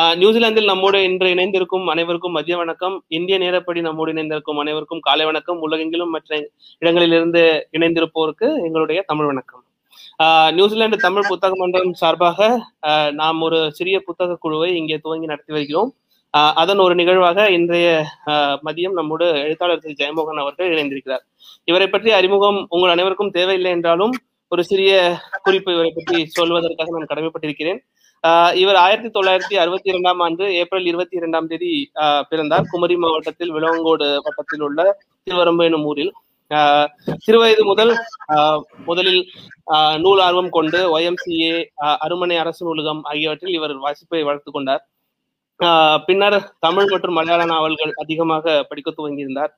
நியூசிலாந்தில் நம்மோடு இன்று இணைந்திருக்கும் அனைவருக்கும் மதிய வணக்கம். இந்திய நேரப்படி நம்மோடு இணைந்திருக்கும் அனைவருக்கும் காலை வணக்கம். உலகெங்கிலும் மற்ற இடங்களிலிருந்து இணைந்திருப்போருக்கு எங்களுடைய தமிழ் வணக்கம். ஆஹ் நியூசிலாந்து தமிழ் புத்தக மன்றம் சார்பாக நாம் ஒரு சிறிய புத்தக குழுவை இங்கே துவங்கி நடத்தி வருகிறோம். ஆஹ் அதன் ஒரு நிகழ்வாக இன்றைய மதியம் நம்மோடு எழுத்தாளர் திரு. ஜெயமோகன் அவர்கள் இணைந்திருக்கிறார். இவரை பற்றி அறிமுகம் உங்கள் அனைவருக்கும் தேவையில்லை என்றாலும் ஒரு சிறிய குறிப்பு இவரை பற்றி சொல்வதற்காக நான் கடமைப்பட்டிருக்கிறேன். இவர் ஆயிரத்தி தொள்ளாயிரத்தி அறுபத்தி இரண்டாம் ஆண்டு ஏப்ரல் இருபத்தி இரண்டாம் தேதி பிறந்தார். குமரி மாவட்டத்தில் விளவங்கோடு வட்டத்தில் உள்ள திருவரம்பு எனும் ஊரில் சிறுவயது முதல் ஆஹ் முதலில் நூல் ஆர்வம் கொண்டு ஒய்எம்சிஏ அருமனை அரசு நூலகம் ஆகியவற்றில் இவர் வாசிப்பை வளர்த்து கொண்டார். ஆஹ் பின்னர் தமிழ் மற்றும் மலையாள நாவல்கள் அதிகமாக படிக்க துவங்கியிருந்தார்.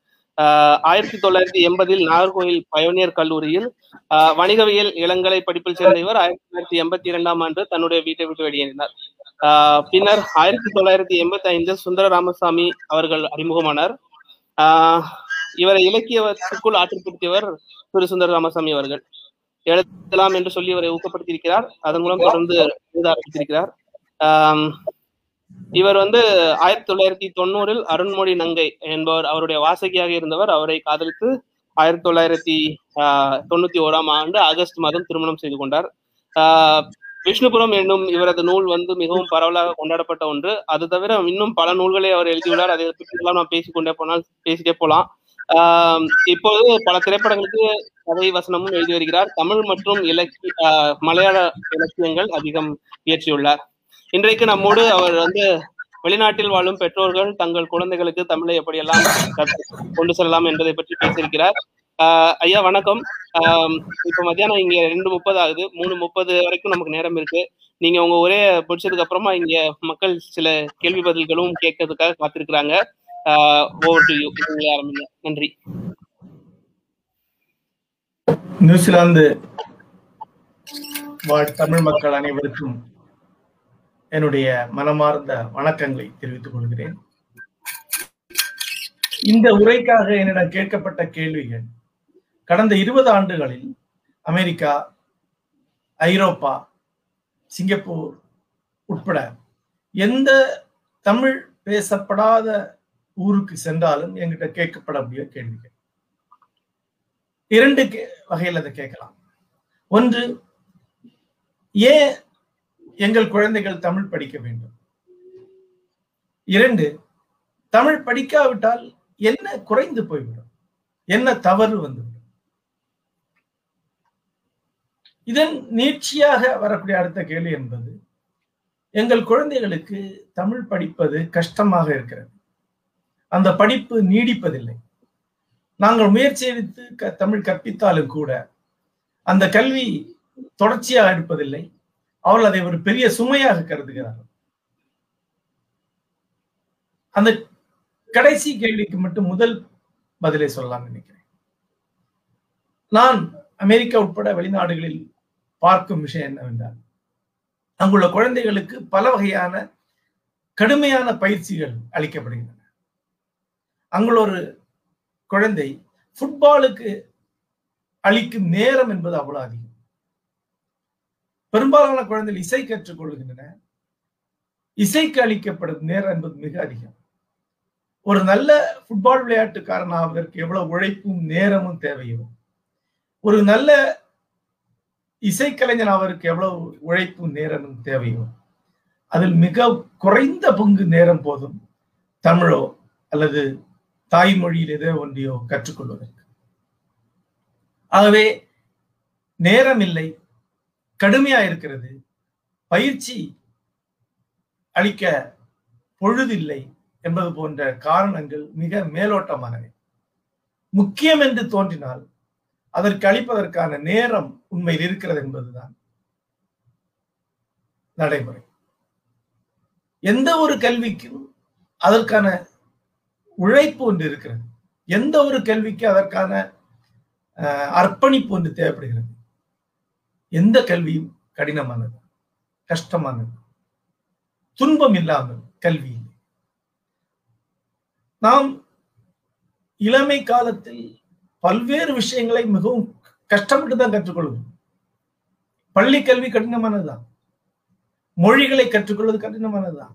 ஆயிரத்தி தொள்ளாயிரத்தி எண்பதில் நாகர்கோயில் பயோனியர் கல்லூரியில் ஆஹ் வணிகவியல் இளங்கலை படிப்பில் சேர்ந்த இவர் ஆயிரத்தி தொள்ளாயிரத்தி எண்பத்தி இரண்டாம் ஆண்டு தன்னுடைய வீட்டை விட்டு வெளியேறினார். ஆஹ் பின்னர் ஆயிரத்தி தொள்ளாயிரத்தி எண்பத்தி ஐந்தில் சுந்தர ராமசாமி அவர்கள் அறிமுகமானார். ஆஹ் இவரை இலக்கியத்துக்குள் ஆற்றுப்படுத்தியவர் திரு. சுந்தர ராமசாமி அவர்கள். எழுதலாம் என்று சொல்லி இவரை ஊக்கப்படுத்தியிருக்கிறார். அதன் மூலம் தொடர்ந்து எழுத ஆரம்பித்திருக்கிறார். ஆஹ் இவர் வந்து ஆயிரத்தி தொள்ளாயிரத்தி தொண்ணூறில் அருண்மொழி நங்கை என்பவர் அவருடைய வாசகியாக இருந்தவர். அவரை காதலித்து ஆயிரத்தி தொள்ளாயிரத்தி ஆஹ் தொண்ணூத்தி ஓராம் ஆண்டு ஆகஸ்ட் மாதம் திருமணம் செய்து கொண்டார். ஆஹ் விஷ்ணுபுரம் என்னும் இவரது நூல் வந்து மிகவும் பரவலாக கொண்டாடப்பட்ட ஒன்று. அது தவிர இன்னும் பல நூல்களை அவர் எழுதியுள்ளார். அதை பற்றியெல்லாம் நாம் பேசிக்கொண்டே போனால் பேசிட்டே போலாம். ஆஹ் இப்போது பல திரைப்படங்களுக்கு கதை வசனமும் எழுதி வருகிறார். தமிழ் மற்றும் இலக்கிய மலையாள இலக்கியங்கள் அதிகம் இயற்றியுள்ளார். இன்றைக்கு நம்மோடு அவர் வந்து வெளிநாட்டில் வாழும் பெற்றோர்கள் தங்கள் குழந்தைகளுக்கு தமிழை எப்படியெல்லாம் கொண்டு செல்லலாம் என்பதை பற்றி பேசியிருக்கிறார். ஆஹ் ஐயா வணக்கம். ஆஹ் இப்ப மத்தியானம் இங்க ரெண்டு முப்பது ஆகுது. மூணு முப்பது வரைக்கும் நமக்கு நேரம் இருக்கு. நீங்க உங்க ஒரே பிடிச்சதுக்கு அப்புறமா இங்க மக்கள் சில கேள்வி பதில்களும் கேட்கறதுக்காக காத்திருக்கிறாங்க. ஓவர் டு யூ ஆரம்பிங்க. நன்றி. நியூசிலாந்து வாழ் தமிழ் மக்கள் அனைவருக்கும் என்னுடைய மனமார்ந்த வணக்கங்களை தெரிவித்துக் கொள்கிறேன். இந்த உரைக்காக என்னிடம் கேட்கப்பட்ட கேள்விகள் கடந்த இருபது ஆண்டுகளில் அமெரிக்கா ஐரோப்பா சிங்கப்பூர் உட்பட எந்த தமிழ் பேசப்படாத ஊருக்கு சென்றாலும் என்கிட்ட கேட்கப்படக்கூடிய கேள்விகள். இரண்டு வகையில் அதை கேட்கலாம். ஒன்று ஏன் எங்கள் குழந்தைகள் தமிழ் படிக்க வேண்டும். இரண்டு தமிழ் படிக்காவிட்டால் என்ன குறைந்து போய்விடும்? என்ன தவறு வந்துவிடும்? இதன் நீட்சியாக வரக்கூடிய அடுத்த கேள்வி என்பது எங்கள் குழந்தைகளுக்கு தமிழ் படிப்பது கஷ்டமாக இருக்கிறது. அந்த படிப்பு நீடிப்பதில்லை. நாங்கள் முயற்சி எடுத்து க தமிழ் கற்பித்தாலும் கூட அந்த கல்வி தொடர்ச்சியாக இருப்பதில்லை அவர்கள் அதை ஒரு பெரிய சுமையாக கருதுகிறார்கள் அந்த கடைசி கேள்விக்கு மட்டும் முதல் பதிலை சொல்லலாம் நினைக்கிறேன். நான் அமெரிக்கா உட்பட வெளிநாடுகளில் பார்க்கும் விஷயம் என்னவென்றால் அங்குள்ள குழந்தைகளுக்கு பல வகையான கடுமையான பயிற்சிகள் அளிக்கப்படுகின்றன. அங்குள்ள ஒரு குழந்தை ஃபுட்பாலுக்கு அளிக்கும் நேரம் என்பது அவ்வளவு அதிகம். பெரும்பாலான குழந்தைகள் இசை கற்றுக்கொள்கின்றன. இசைக்கு அளிக்கப்படும் நேரம் என்பது மிக அதிகம். ஒரு நல்ல ஃபுட்பால் விளையாட்டுக்காரன் ஆவதற்கு எவ்வளவு உழைப்பும் நேரமும் தேவையோ. ஒரு நல்ல இசைக்கலைஞன் அவருக்கு எவ்வளவு உழைப்பும் நேரமும் தேவையோ. அதில் மிக குறைந்த பங்கு நேரம் போதும் தமிழோ அல்லது தாய்மொழியில் எதோ ஒன்றையோ கற்றுக்கொள்வதற்கு. ஆகவே நேரம் இல்லை. கடுமையா இருக்கிறது. பயிற்சி அளிக்க பொழுதில்லை என்பது போன்ற காரணங்கள் மிக மேலோட்டமானவை. முக்கியம் என்று தோன்றினால் அதற்கு அளிப்பதற்கான நேரம் உண்மையில் இருக்கிறது என்பதுதான் நடைமுறை. எந்த ஒரு கல்விக்கும் அதற்கான உழைப்பு ஒன்று இருக்கிறது. எந்த ஒரு கல்விக்கு அதற்கான அர்ப்பணிப்பு ஒன்று தேவைப்படுகிறது. எந்த கல்வியும் கடினமானது. கஷ்டமானது. துன்பம் இல்லாமல் கல்வி நாம் இளமை காலத்தில் பல்வேறு விஷயங்களை மிகவும் கஷ்டப்பட்டு தான் கற்றுக்கொள்வோம். பள்ளி கல்வி கடினமானதுதான். மொழிகளை கற்றுக்கொள்வது கடினமானதுதான்.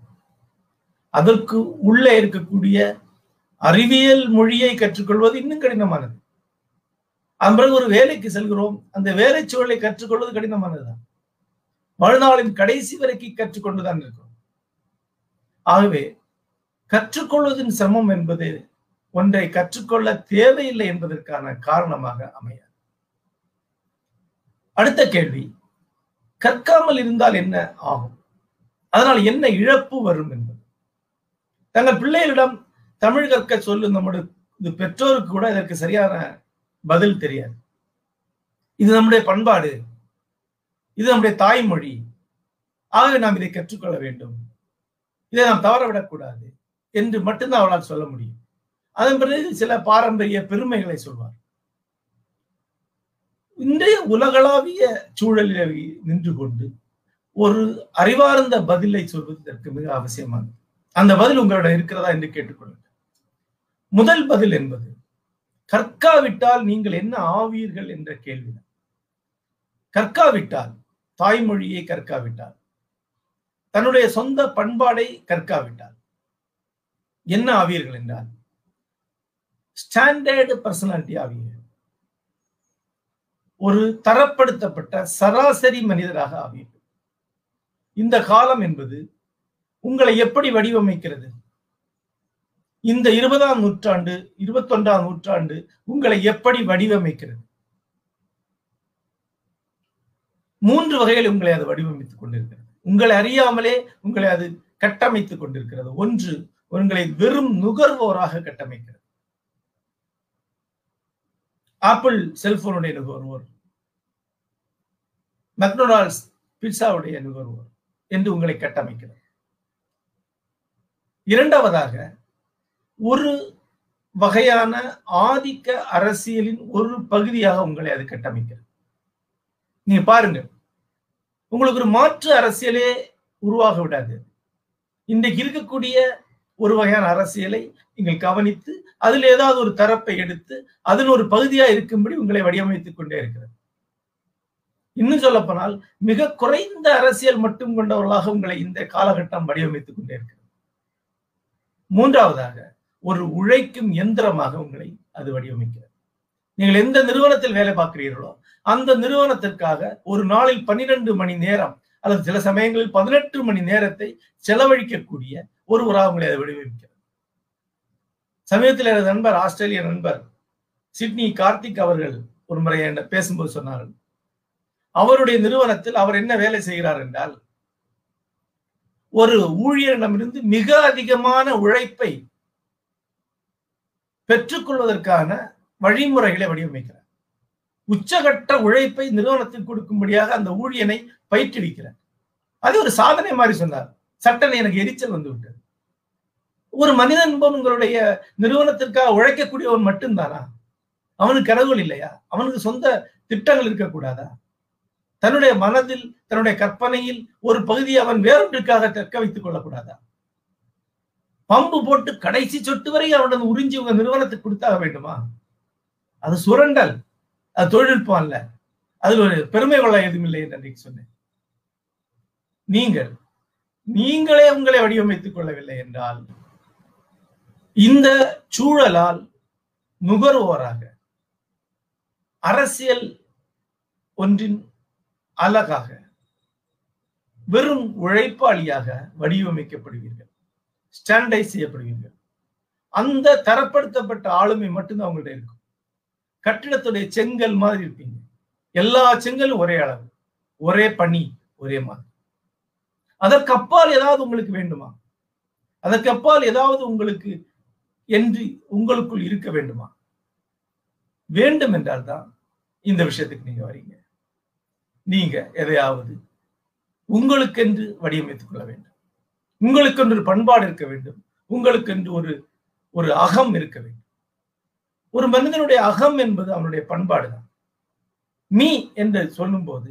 அதற்கு உள்ளே இருக்கக்கூடிய அறிவியல் மொழியை கற்றுக்கொள்வது இன்னும் கடினமானது. அதன் பிறகு ஒரு வேலைக்கு செல்கிறோம். அந்த வேலை சூழலை கற்றுக்கொள்வது கடினமானதுதான். வாழ்நாளின் கடைசி வரைக்கும் கற்றுக்கொண்டுதான் இருக்கிறோம். ஆகவே கற்றுக்கொள்வதின் சிரமம் என்பது ஒன்றை கற்றுக்கொள்ள தேவையில்லை என்பதற்கான காரணமாக அமையாது. அடுத்த கேள்வி கற்காமல் இருந்தால் என்ன ஆகும்? அதனால் என்ன இழப்பு வரும் என்பது. தங்கள் பிள்ளைகளிடம் தமிழ் கற்க சொல்லும் நம்முடைய பெற்றோருக்கு கூட இதற்கு சரியான பதில் தெரியாது. இது நம்முடைய பண்பாடு. இது நம்முடைய தாய்மொழி. ஆகவே நாம் இதை கற்றுக்கொள்ள வேண்டும். இதை நாம் தவறவிடக்கூடாது என்று மட்டும்தான் அவளால் சொல்ல முடியும். அதன் பிறகு சில பாரம்பரிய பெருமைகளை சொல்வார். இன்றைய உலகளாவிய சூழலில் நின்று கொண்டு ஒரு அறிவார்ந்த பதிலை சொல்வது இதற்கு மிக அவசியமானது. அந்த பதில் உங்களிடம் இருக்கிறதா என்று கேட்டுக்கொள்ளுங்கள் முதல் பதில் என்பது கற்காவிட்டால் நீங்கள் என்ன ஆவீர்கள் என்ற கேள்வி கற்காவிட்டால் தாய்மொழியை கற்காவிட்டால் தன்னுடைய சொந்த பண்பாடை கற்காவிட்டால் என்ன ஆவீர்கள் என்றால் ஸ்டாண்டர்டு பர்சனாலிட்டி ஆவீர்கள். ஒரு தரப்படுத்தப்பட்ட சராசரி மனிதராக ஆவீர்கள். இந்த காலம் என்பது உங்களை எப்படி வடிவமைக்கிறது? இந்த இருபதாம் நூற்றாண்டு இருபத்தொன்றாம் நூற்றாண்டு உங்களை எப்படி வடிவமைக்கிறது? மூன்று வகையில் உங்களை அது வடிவமைத்துக் கொண்டிருக்கிறது. உங்களை அறியாமலே உங்களை அது கட்டமைத்துக் கொண்டிருக்கிறது. ஒன்று உங்களை வெறும் நுகர்வோராக கட்டமைக்கிறது. ஆப்பிள் செல்போனுடைய நுகர்வோர். மெக்டொனால்ட்ஸ் பிட்சாவுடைய நுகர்வோர் என்று உங்களை கட்டமைக்கிறது. இரண்டாவதாக ஒரு வகையான ஆதிக்க அரசியலின் ஒரு பகுதியாக உங்களை அது கட்டமைக்கிறது. நீங்க பாருங்க. உங்களுக்கு ஒரு மாற்று அரசியலே உருவாக விடாது. இன்றைக்கு இருக்கக்கூடிய ஒரு வகையான அரசியலை நீங்கள் கவனித்து அதில் ஏதாவது ஒரு தரப்பை எடுத்து அதன் ஒரு பகுதியா இருக்கும்படி உங்களை வடிவமைத்துக் கொண்டே இருக்கிறது. இன்னும் சொல்ல போனால் மிக குறைந்த அரசியல் மட்டும் கொண்டவர்களாக உங்களை இந்த காலகட்டம் வடிவமைத்துக் கொண்டே இருக்கிறது. மூன்றாவதாக ஒரு உழைக்கும் எந்திரமாக உங்களை அது வடிவமைக்கிறது. நீங்கள் எந்த நிறுவனத்தில் வேலை பார்க்கிறீர்களோ அந்த நிறுவனத்திற்காக ஒரு நாளில் பன்னிரண்டு மணி நேரம் அல்லது சில சமயங்களில் பதினெட்டு மணி நேரத்தை செலவழிக்கக்கூடிய ஒருவராக உங்களை அதை வடிவமைக்கிறது. சமீபத்தில் எனது நண்பர் ஆஸ்திரேலிய நண்பர் சிட்னி கார்த்திக் அவர்கள் ஒரு முறை என்ன பேசும்போது சொன்னார்கள் அவருடைய நிறுவனத்தில் அவர் என்ன வேலை செய்கிறார் என்றால் ஒரு ஊழியரிடமிருந்து மிக அதிகமான உழைப்பை பெற்றுக்கொள்வதற்கான வழிமுறைகளை வடிவமைக்கிறார். உச்சகட்ட உழைப்பை நிறுவனத்துக்கு கொடுக்கும்படியாக அந்த ஊழியனை பயிற்றுவிக்கிறார். அது ஒரு சாதனை மாதிரி சொன்னார். சட்டனை எனக்கு எரிச்சல் வந்து விட்டது. ஒரு மனிதன் உங்களுடைய நிறுவனத்திற்காக உழைக்கக்கூடியவன் மட்டும்தானா? அவனுக்கு கடவுள் இல்லையா? அவனுக்கு சொந்த திட்டங்கள் இருக்கக்கூடாதா? தன்னுடைய மனதில் தன்னுடைய கற்பனையில் ஒரு பகுதியை அவன் வேறொன்றுக்காக தக்க வைத்துக் கொள்ளக்கூடாதா? பம்பு போட்டு கடைசி சொட்டு வரை அவனது உறிஞ்சி உங்க நிறுவனத்துக்கு கொடுத்தாக வேண்டுமா? அது சுரண்டல். அது தொழில்நுட்பம் அல்ல. அதில் ஒரு பெருமை கொள்ள எதுவும் இல்லை என்று அன்றைக்கு சொன்னேன். நீங்கள் நீங்களே உங்களை வடிவமைத்துக் கொள்ளவில்லை என்றால் இந்த சூழலால் நுகர்வோராக அரசியல் ஒன்றின் அழகாக வெறும் உழைப்பாளியாக வடிவமைக்கப்படுவீர்கள். ஸ்டாண்டர்டைஸ் செய்யப்படுவீங்க அந்த தரப்படுத்தப்பட்ட ஆளுமை மட்டும்தான் அவங்கள்ட்ட இருக்கும். கட்டிடத்துடைய செங்கல் மாதிரி இருப்பீங்க. எல்லா செங்கலும் ஒரே அளவு. ஒரே பனி ஒரே மாதிரி. அதற்கு அப்பால் ஏதாவது உங்களுக்கு வேண்டுமா? அதற்கு அப்பால் ஏதாவது உங்களுக்கு என்று உங்களுக்குள் இருக்க வேண்டுமா? வேண்டும் என்றால் தான் இந்த விஷயத்துக்கு நீங்க வரீங்க. நீங்க எதையாவது உங்களுக்கென்று வடிவமைத்துக் கொள்ள வேண்டும். உங்களுக்கு என்று பண்பாடு இருக்க வேண்டும். உங்களுக்கென்று ஒரு ஒரு அகம் இருக்க வேண்டும். ஒரு மனிதனுடைய அகம் என்பது அவனுடைய பண்பாடு தான். மீ என்று சொல்லும்போது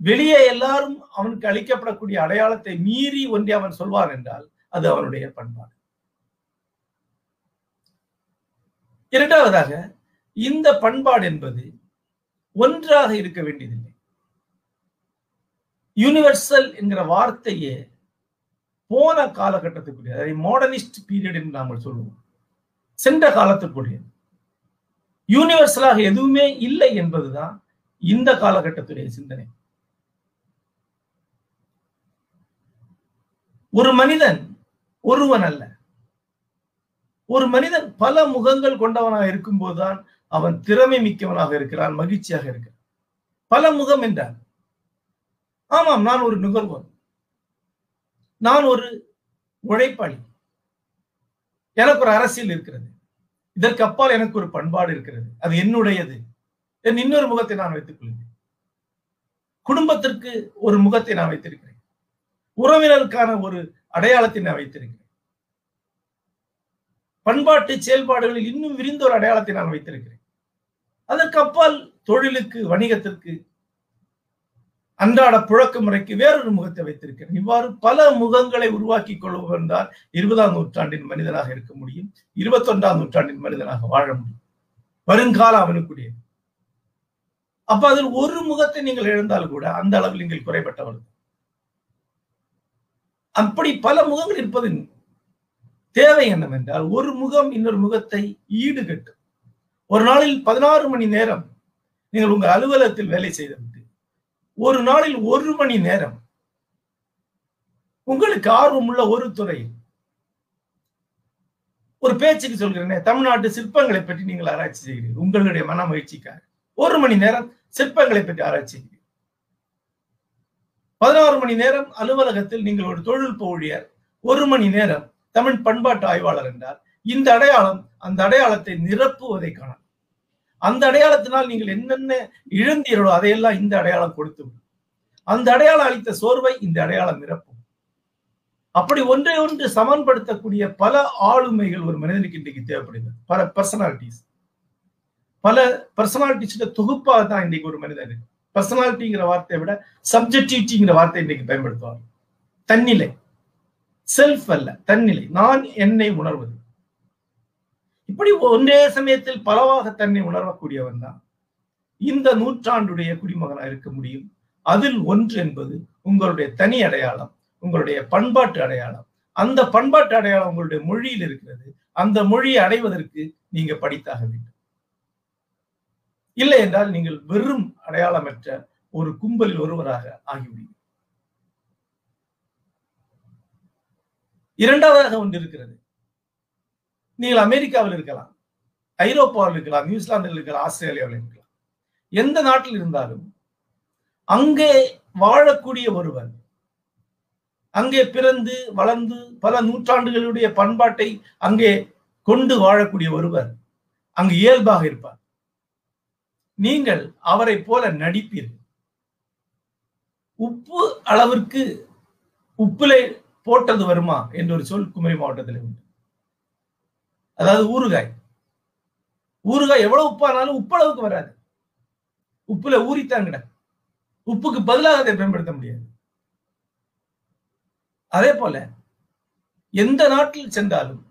வெளியே எல்லாரும் அவனுக்கு அளிக்கப்படக்கூடிய அடையாளத்தை மீறி ஒன்றை அவன் சொல்வான் என்றால் அது அவனுடைய பண்பாடு. இரண்டாவதாக இந்த பண்பாடு என்பது ஒன்றாக இருக்க வேண்டியதில்லை. யூனிவர்சல் என்கிற வார்த்தையே போன காலகட்டத்துக்குரிய அதை மாடர்னிஸ்ட் பீரியட் என்று நாங்கள் சொல்லுவோம். சென்ற காலத்துக்குரிய யூனிவர்சலாக எதுவுமே இல்லை என்பதுதான் இந்த காலகட்டத்துடைய சிந்தனை. ஒரு மனிதன் ஒருவன் அல்ல. ஒரு மனிதன் பல முகங்கள் கொண்டவனாக இருக்கும் போதுதான் அவன் திறமை மிக்கவனாக இருக்கிறான் மகிழ்ச்சியாக இருக்கிறான். பல முகம் என்றான் ஆமாம் நான் ஒரு நுகர்வோன் நான் ஒரு உழைப்பாளி. எனக்கு ஒரு அரசியல் இருக்கிறது. இதற்கு அப்பால் எனக்கு ஒரு பண்பாடு இருக்கிறது. அது என்னுடையது. என் இன்னொரு முகத்தை நான் வைத்துக் கொள்கிறேன். குடும்பத்திற்கு ஒரு முகத்தை நான் வைத்திருக்கிறேன். உறவினருக்கான ஒரு அடையாளத்தை நான் வைத்திருக்கிறேன். பண்பாட்டு செயல்பாடுகளில் இன்னும் விரிந்த ஒரு அடையாளத்தை நான் வைத்திருக்கிறேன். அதற்கு அப்பால் தொழிலுக்கு வணிகத்திற்கு அன்றாட புழக்க முறைக்கு வேறொரு முகத்தை வைத்திருக்கிறேன். இவ்வாறு பல முகங்களை உருவாக்கி கொள்பவன் தான் இருபதாம் நூற்றாண்டின் மனிதனாக இருக்க முடியும். இருபத்தொன்றாம் நூற்றாண்டின் மனிதனாக வாழ முடியும். வருங்காலம் அவனுக்குரிய அப்ப அதில் ஒரு முகத்தை நீங்கள் இழந்தால் கூட அந்த அளவில் நீங்கள் குறைபட்டவர்கள். அப்படி பல முகங்கள் இருப்பதின் தேவை என்னவென்றால் ஒரு முகம் இன்னொரு முகத்தை ஈடுகட்டும். ஒரு நாளில் பதினாறு மணி நேரம் நீங்கள் உங்கள் அலுவலகத்தில் வேலை செய்துவிட்டு ஒரு நாளில் ஒரு மணி நேரம். உங்களுக்கு ஆர்வம் உள்ள ஒரு துறை. ஒரு பேச்சுக்கு சொல்கிறேனே தமிழ்நாட்டு சிற்பங்களை பற்றி நீங்கள் ஆராய்ச்சி செய்கிறீர்கள். உங்களுடைய மன மகிழ்ச்சிக்காக ஒரு மணி நேரம் சிற்பங்களை பற்றி ஆராய்ச்சி செய்கிறீர்கள். பதினாறு மணி நேரம் அலுவலகத்தில் நீங்கள் ஒரு தொழில்நுட்ப ஊழியர். ஒரு மணி நேரம் தமிழ் பண்பாட்டு ஆய்வாளர் என்றார் இந்த அடையாளம் அந்த அடையாளத்தை நிரப்புவதை காணலாம். அந்த அடையாளத்தினால் நீங்கள் என்னென்ன இழந்தீர்களோ அதையெல்லாம் இந்த அடையாளம் கொடுத்து அந்த அடையாளம் அளித்த சோர்வை இந்த அடையாளம் நிரப்பும். அப்படி ஒன்றை ஒன்று சமன்படுத்தக்கூடிய பல ஆளுமைகள் ஒரு மனிதனுக்கு இன்றைக்கு தேவைப்படுகிறது. பல பர்சனாலிட்டிஸ் பல பர்சனாலிட்டிஸோட தொகுப்பாக தான் இன்றைக்கு ஒரு மனிதன் இருக்கு. பர்சனாலிட்டிங்கிற வார்த்தையை விட சப்ஜெக்டிவிட்டிங்கிற வார்த்தை இன்றைக்கு பயன்படுத்துவாங்க தன்னிலை. செல்ஃப் அல்ல தன்னிலை. நான் என்னை உணர்வது. இப்படி ஒன்றே சமயத்தில் பலவாக தன்னை உணரக்கூடியவன் தான். இந்த நூற்றாண்டுடைய குடிமகனா இருக்க முடியும். அதில் ஒன்று என்பது உங்களுடைய தனி அடையாளம் உங்களுடைய பண்பாட்டு அடையாளம். அந்த பண்பாட்டு அடையாளம் உங்களுடைய மொழியில் இருக்கிறது. அந்த மொழியை அடைவதற்கு நீங்க படித்தாக வேண்டும். இல்லை என்றால் நீங்கள் வெறும் அடையாளமற்ற ஒரு கும்பலில் ஒருவராக ஆகிவிடும் இரண்டாவதாக ஒன்று இருக்கிறது. நீங்கள் அமெரிக்காவில் இருக்கலாம் ஐரோப்பாவில் இருக்கலாம் நியூசிலாந்தில் இருக்கலாம் ஆஸ்திரேலியாவில் இருக்கலாம். எந்த நாட்டில் இருந்தாலும் அங்கே வாழக்கூடிய ஒருவர் அங்கே பிறந்து வளர்ந்து பல நூற்றாண்டுகளுடைய பண்பாட்டை அங்கே கொண்டு வாழக்கூடிய ஒருவர் அங்கு இயல்பாக இருப்பார். நீங்கள் அவரை போல நடிப்பீர்கள். உப்பு அளவிற்கு உப்பிலை போட்டது வருமா? என்று ஒரு சொல் குமரி மாவட்டத்தில் உண்டு. அதாவது ஊறுகாய். ஊறுகாய் எவ்வளவு உப்பானாலும் உப்பு அளவுக்கு வராது. உப்புல ஊறித்தாங்கட உப்புக்கு பதிலாக அதை பயன்படுத்த முடியாது. அதே போல எந்த நாட்டில் சென்றாலும்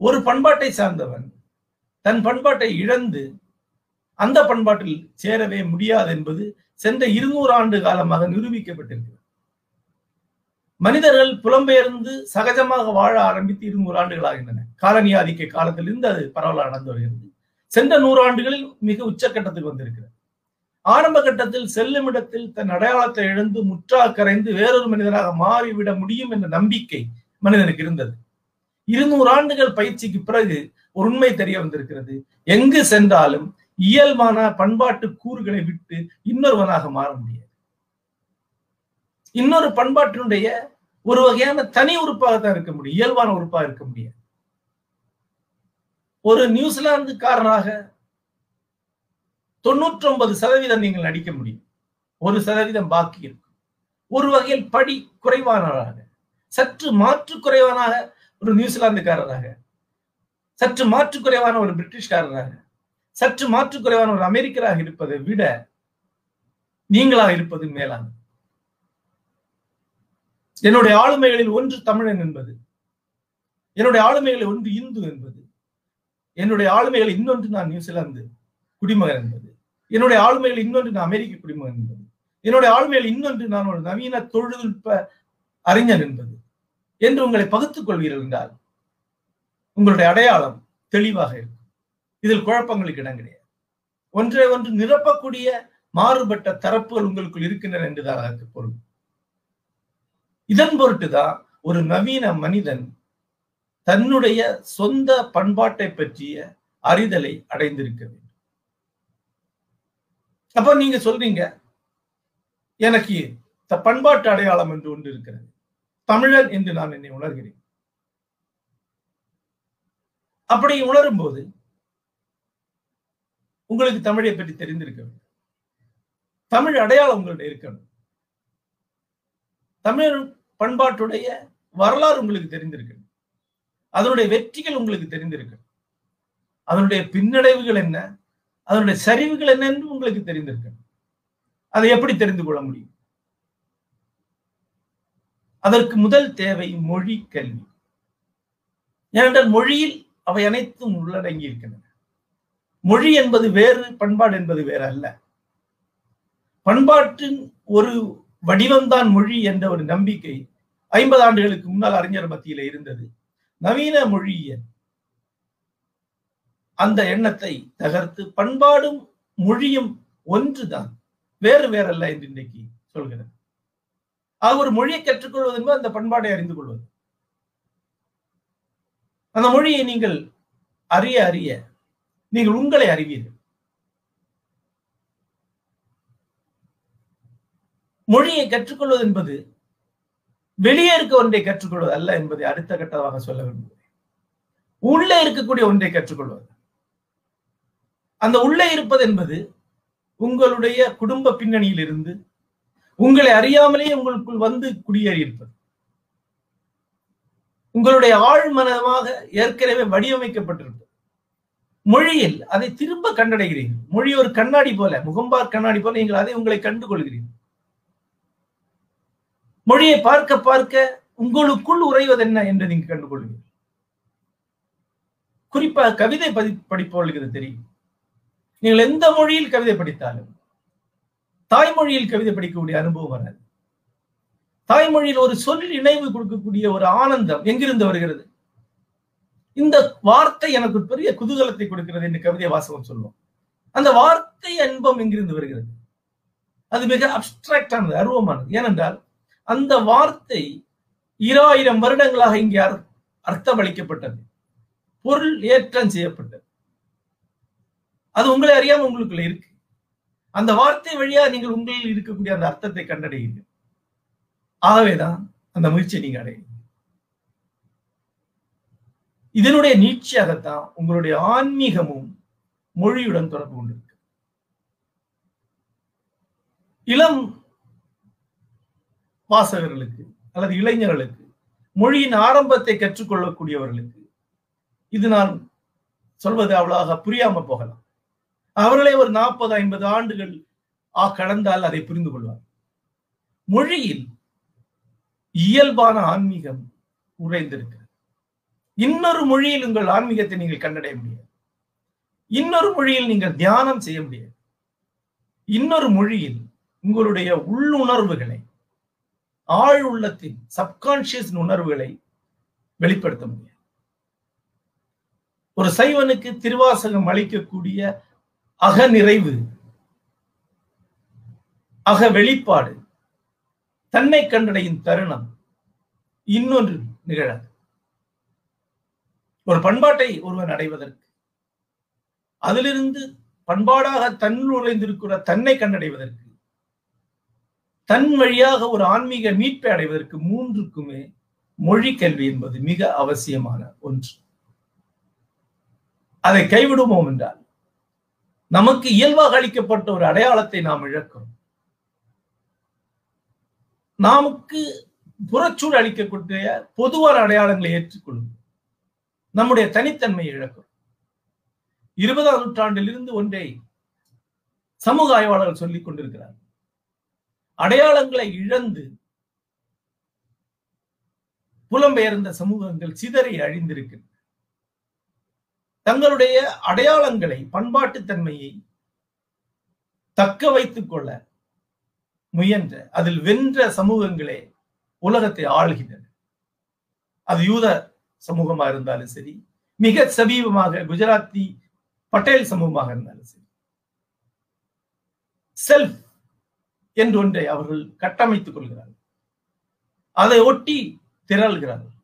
ஒரு பண்பாட்டை சார்ந்தவன் தன் பண்பாட்டை இழந்து அந்த பண்பாட்டில் சேரவே முடியாது என்பது சென்ற இருநூறு ஆண்டு காலமாக நிரூபிக்கப்பட்டிருக்கிறது. மனிதர்கள் புலம்பெயர்ந்து சகஜமாக வாழ ஆரம்பித்து இருநூறு ஆண்டுகள் ஆகின்றன. காலனி ஆதிக்க காலத்திலிருந்து அது பரவலாக நடந்து வருகிறது. சென்ற நூறு ஆண்டுகளில் மிக உச்சக்கட்டத்துக்கு வந்திருக்கிறது. ஆரம்ப கட்டத்தில் செல்லும் இடத்தில் தன் அடையாளத்தை இழந்து முற்றா கரைந்து வேறொரு மனிதராக மாறிவிட முடியும் என்ற நம்பிக்கை மனிதனுக்கு இருந்தது. இருநூறு ஆண்டுகள் பயிற்சிக்கு பிறகு ஒரு உண்மை தெரிய வந்திருக்கிறது. எங்கு சென்றாலும் இயல்பான பண்பாட்டு கூறுகளை விட்டு இன்னொருவனாக மாற முடியாது. இன்னொரு பண்பாட்டினுடைய ஒரு வகையான தனி உறுப்பாகத்தான் இருக்க முடியும். இயல்பான உறுப்பாக இருக்க முடியாது. ஒரு நியூசிலாந்துக்காரராக தொண்ணூற்றி ஒன்பது சதவீதம் நீங்கள் நடிக்க முடியும். ஒரு சதவீதம் பாக்கி இருக்கும். ஒரு வகையில் படி குறைவானவராக சற்று மாற்று குறைவானாக ஒரு நியூசிலாந்துக்காரராக சற்று மாற்று குறைவான ஒரு பிரிட்டிஷ்காரராக சற்று மாற்று குறைவான ஒரு அமெரிக்கராக இருப்பதை விட நீங்களாக இருப்பது மேலான என்னுடைய ஆளுமைகளில் ஒன்று தமிழன் என்பது என்னுடைய ஆளுமைகளில் ஒன்று இந்து என்பது என்னுடைய ஆளுமைகள் இன்னொன்று நான் நியூசிலாந்து குடிமகன் என்பது. என்னுடைய ஆளுமைகள் இன்னொன்று நான் அமெரிக்க குடிமகன் என்பது. என்னுடைய ஆளுமைகள் இன்னொன்று நான் ஒரு நவீன தொழில்நுட்ப அறிஞர் என்பது. என்று உங்களை பகுத்துக் கொள்வீர்கள் என்றால் உங்களுடைய அடையாளம் தெளிவாக இருக்கும். இதில் குழப்பங்களுக்கு இடம் கிடையாது. ஒன்றை ஒன்று நிரப்பக்கூடிய மாறுபட்ட தரப்புகள் உங்களுக்குள் இருக்கின்றன என்றுதான் அதற்கு பொருள். இதன் பொருட்டுதான் ஒரு நவீன மனிதன் தன்னுடைய சொந்த பண்பாட்டை பற்றிய அறிதலை அடைந்திருக்க வேண்டும். அப்ப நீங்க சொல்றீங்க எனக்கு த- பண்பாட்டு அடையாளம் என்று ஒன்று இருக்கிறது. தமிழன் என்று நான் என்னை உணர்கிறேன். அப்படி உணரும் போது உங்களுக்கு தமிழை பற்றி தெரிந்திருக்க வேண்டும். தமிழ் அடையாளம் உங்கள்ட்ட இருக்கணும். தமிழ் பண்பாட்டுடைய வரலாறு உங்களுக்கு தெரிந்திருக்கணும் அதனுடைய வெற்றிகள் உங்களுக்கு தெரிந்திருக்கணும் அதனுடைய பின்னடைவுகள் என்ன? அதனுடைய சரிவுகள் என்ன என்று உங்களுக்கு தெரிந்திருக்கணும் அதை எப்படி தெரிந்து கொள்ள முடியும்? அதற்கு முதல் தேவை மொழி கல்வி. ஏனென்றால் மொழியில் அவை அனைத்தும் உள்ளடங்கி இருக்கின்றன. மொழி என்பது வேறு பண்பாடு என்பது வேறு அல்ல. பண்பாட்டின் ஒரு வடிவம்தான் மொழி என்ற ஒரு நம்பிக்கை ஐம்பது ஆண்டுகளுக்கு முன்னால் அறிஞர் மத்தியில இருந்தது. நவீன மொழியியல். அந்த எண்ணத்தை தகர்த்து பண்பாடும் மொழியும் ஒன்றுதான். வேறு வேறல்ல என்று இன்றைக்கு சொல்கிறது. ஆக ஒரு மொழியை கற்றுக்கொள்வது என்பது அந்த பண்பாடை அறிந்து கொள்வது. அந்த மொழியை நீங்கள் அறிய அறிய நீங்கள் உங்களை அறிவீர்கள். மொழியை கற்றுக்கொள்வது என்பது வெளியே இருக்க ஒன்றை கற்றுக்கொள்வது அல்ல என்பதை அடுத்த கட்டமாக சொல்ல விரும்புகிறேன். உள்ளே இருக்கக்கூடிய ஒன்றை கற்றுக்கொள்வது. அந்த உள்ளே இருப்பது என்பது உங்களுடைய குடும்ப பின்னணியில் இருந்து உங்களை அறியாமலேயே உங்களுக்குள் வந்து குடியேறி இருப்பது. உங்களுடைய ஆழ்மனமாக ஏற்கனவே வடிவமைக்கப்பட்டிருப்பது. மொழியில் அதை திரும்ப கண்டடைகிறீர்கள். மொழி ஒரு கண்ணாடி போல முகம்பார் கண்ணாடி போல நீங்கள் அதை உங்களை கண்டு கொள்கிறீர்கள் மொழியை பார்க்க பார்க்க உங்களுக்குள் உறைவது என்ன என்று நீங்க கண்டுகொள்வீர்கள். குறிப்பாக கவிதை பதி படிப்பவர்களுக்கு இது தெரியும். நீங்கள் எந்த மொழியில் கவிதை படித்தாலும் தாய்மொழியில் கவிதை படிக்கக்கூடிய அனுபவம் வராது. தாய்மொழியில் ஒரு சொல் இணைவு கொடுக்கக்கூடிய ஒரு ஆனந்தம் எங்கிருந்து வருகிறது? இந்த வார்த்தை எனக்கு பெரிய குதூகலத்தை கொடுக்கிறது என்று கவிதை வாசகம் சொல்லுவோம் அந்த வார்த்தை அன்பம் எங்கிருந்து வருகிறது? அது மிக அப்டிராக்டானது அருவமானது. ஏனென்றால் அந்த வார்த்தை இராயிரம் வருடங்களாக இங்கே அர்த்தமளிக்கப்பட்டது. பொருள் ஏற்றம் செய்யப்பட்டது. அது உங்களை அறியாம உங்களுக்குள்ள இருக்கு. அந்த வார்த்தை வழியா நீங்கள் உங்களில் இருக்கக்கூடிய அந்த அர்த்தத்தை கண்டடைகிறீர்கள் ஆகவேதான் அந்த முயற்சியை நீங்க அடையுங்க இதனுடைய நீட்சியாகத்தான் உங்களுடைய ஆன்மீகமும் மொழியுடன் தொடர்பு கொண்டிருக்கு. இளம் வாசகர்களுக்கு அல்லது இளைஞர்களுக்கு மொழியின் ஆரம்பத்தை கற்றுக்கொள்ளக்கூடியவர்களுக்கு இது நான் சொல்வது அவ்வளவாக புரியாம போகலாம். அவர்களே ஒரு நாற்பது ஐம்பது ஆண்டுகள் ஆ கடந்தால் அதை புரிந்து கொள்வார் மொழியில் இயல்பான ஆன்மீகம் உறைந்திருக்கிறது. இன்னொரு மொழியில் உங்கள் ஆன்மீகத்தை நீங்கள் கண்டடைய முடியாது. இன்னொரு மொழியில் நீங்கள் தியானம் செய்ய முடியாது. இன்னொரு மொழியில் உங்களுடைய உள்ளுணர்வுகளை ஆழ் உள்ளத்தின் சப்கான்சியஸ் உணர்வுகளை வெளிப்படுத்த முடியாது. ஒரு சைவனுக்கு திருவாசகம் அளிக்கக்கூடிய அகநிறைவு அக வெளிப்பாடு தன்னை கண்டடையும் தருணம் இன்னொன்று நிகழாது. ஒரு பண்பாட்டை ஒருவன் அடைவதற்கு அதிலிருந்து பண்பாடாக தன்னுழைந்திருக்கிற நுழைந்திருக்கிற தன்னை கண்டடைவதற்கு தன் வழியாக ஒரு ஆன்மீக மீட்பை அடைவதற்கு மூன்றுக்குமே மொழி கல்வி என்பது மிக அவசியமான ஒன்று. அதை கைவிடுவோம் என்றால் நமக்கு இயல்பாக அளிக்கப்பட்ட ஒரு அடையாளத்தை நாம் இழக்கிறோம். நமக்கு புறச்சூழ் அளிக்கக்கூடிய பொதுவான அடையாளங்களை ஏற்றுக்கொள்ளும் நம்முடைய தனித்தன்மையை இழக்கிறோம். இருபதாம் நூற்றாண்டில் இருந்து ஒன்றை சமூக ஆய்வாளர்கள் சொல்லிக் கொண்டிருக்கிறார் அடையாளங்களை இழந்து புலம்பெயர்ந்த சமூகங்கள் சிதறி அழிந்திருக்கின்றன. தங்களுடைய அடையாளங்களை பண்பாட்டு தன்மையை தக்க வைத்துக் கொள்ள முயன்ற அதில் வென்ற சமூகங்களே உலகத்தை ஆள்கின்றன. அது யூத சமூகமா இருந்தாலும் சரி மிக சமீபமாக குஜராத்தி பட்டேல் சமூகமாக இருந்தாலும் சரி. செல்ஃப் என்று ஒன்றை அவர்கள் கட்டமைத்துக் கொள்கிறார்கள். அதை ஒட்டி திரள்கிறார்கள்.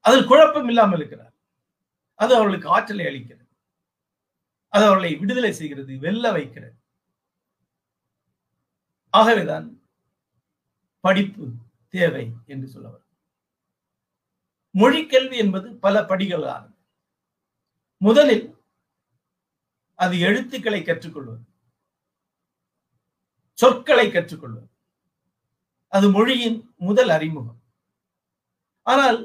அதில் குழப்பம் இல்லாமல் இருக்கிறார். அது அவர்களுக்கு ஆற்றலை அளிக்கிறது. அது அவர்களை விடுதலை செய்கிறது வெல்ல வைக்கிறது. ஆகவேதான் படிப்பு தேவை என்று சொல்லவர். மொழி கல்வி என்பது பல படிகளாகும் முதலில் அது எழுத்துக்களை கற்றுக்கொள்வது. சொற்களை கற்றுக்கொள்வது. அது மொழியின் முதல் அறிமுகம். ஆனால்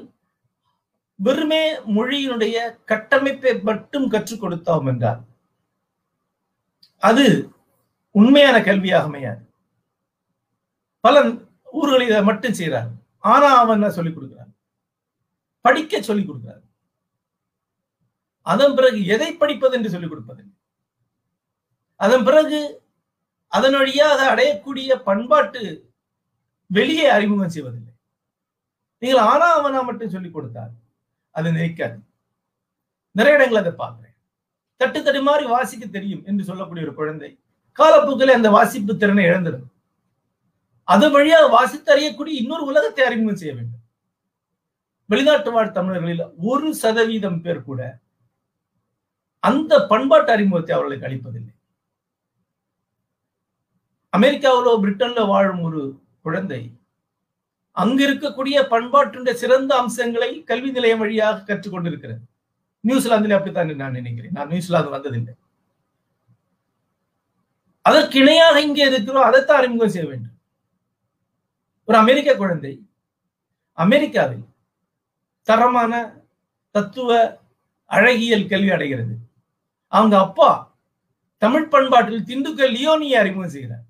வெறுமே மொழியினுடைய கட்டமைப்பை மட்டும் கற்றுக் கொடுத்தோம் என்றால் அது உண்மையான கல்வியாக அமையாது. பல ஊர்களில் இதை மட்டும் செய்கிறார் ஆனா அவன் என்ன சொல்லிக் கொடுக்கிறான்? படிக்க சொல்லிக் கொடுக்கிறார் அதன் பிறகு எதை படிப்பது என்று சொல்லிக் கொடுப்பதில்லை. அதன் பிறகு அதன் வழியாக அடையக்கூடிய பண்பாட்டு வெளியே அறிமுகம் செய்வதில்லை. நீங்கள் ஆனா அவனா மட்டும் சொல்லிக் கொடுத்தார் அது நினைக்காது. நிறைய இடங்கள் அதை பார்க்கிறேன். தட்டு தட்டு மாதிரி வாசிக்க தெரியும் என்று சொல்லக்கூடிய ஒரு குழந்தை காலப்போக்கில் அந்த வாசிப்பு திறனை இழந்துடும். அது வழியாக வாசித்து அறியக்கூடிய இன்னொரு உலகத்தை அறிமுகம் செய்ய வேண்டும். வெளிநாட்டு வாழ் தமிழர்களில் ஒரு சதவீதம் பேர் கூட அந்த பண்பாட்டு அறிமுகத்தை அவர்களுக்கு அளிப்பதில்லை. அமெரிக்காவிலோ பிரிட்டன்ல வாழும் ஒரு குழந்தை அங்கு இருக்கக்கூடிய பண்பாட்டுடைய சிறந்த அம்சங்களை கல்வி நிலையம் வழியாக கற்றுக்கொண்டிருக்கிறது நியூசிலாந்துல அப்படித்தான் நான் நினைக்கிறேன். நான் நியூசிலாந்து வந்ததில்லை. அதற்கு இணையாக இங்கே இருக்கிறோம். அதைத்தான் அறிமுகம் செய்ய வேண்டும். ஒரு அமெரிக்க குழந்தை அமெரிக்காவில் தரமான தத்துவ அழகியல் கல்வி அடைகிறது. அவங்க அப்பா தமிழ் பண்பாட்டில் திண்டுக்கல் லியோனியை அறிமுகம் செய்கிறார்.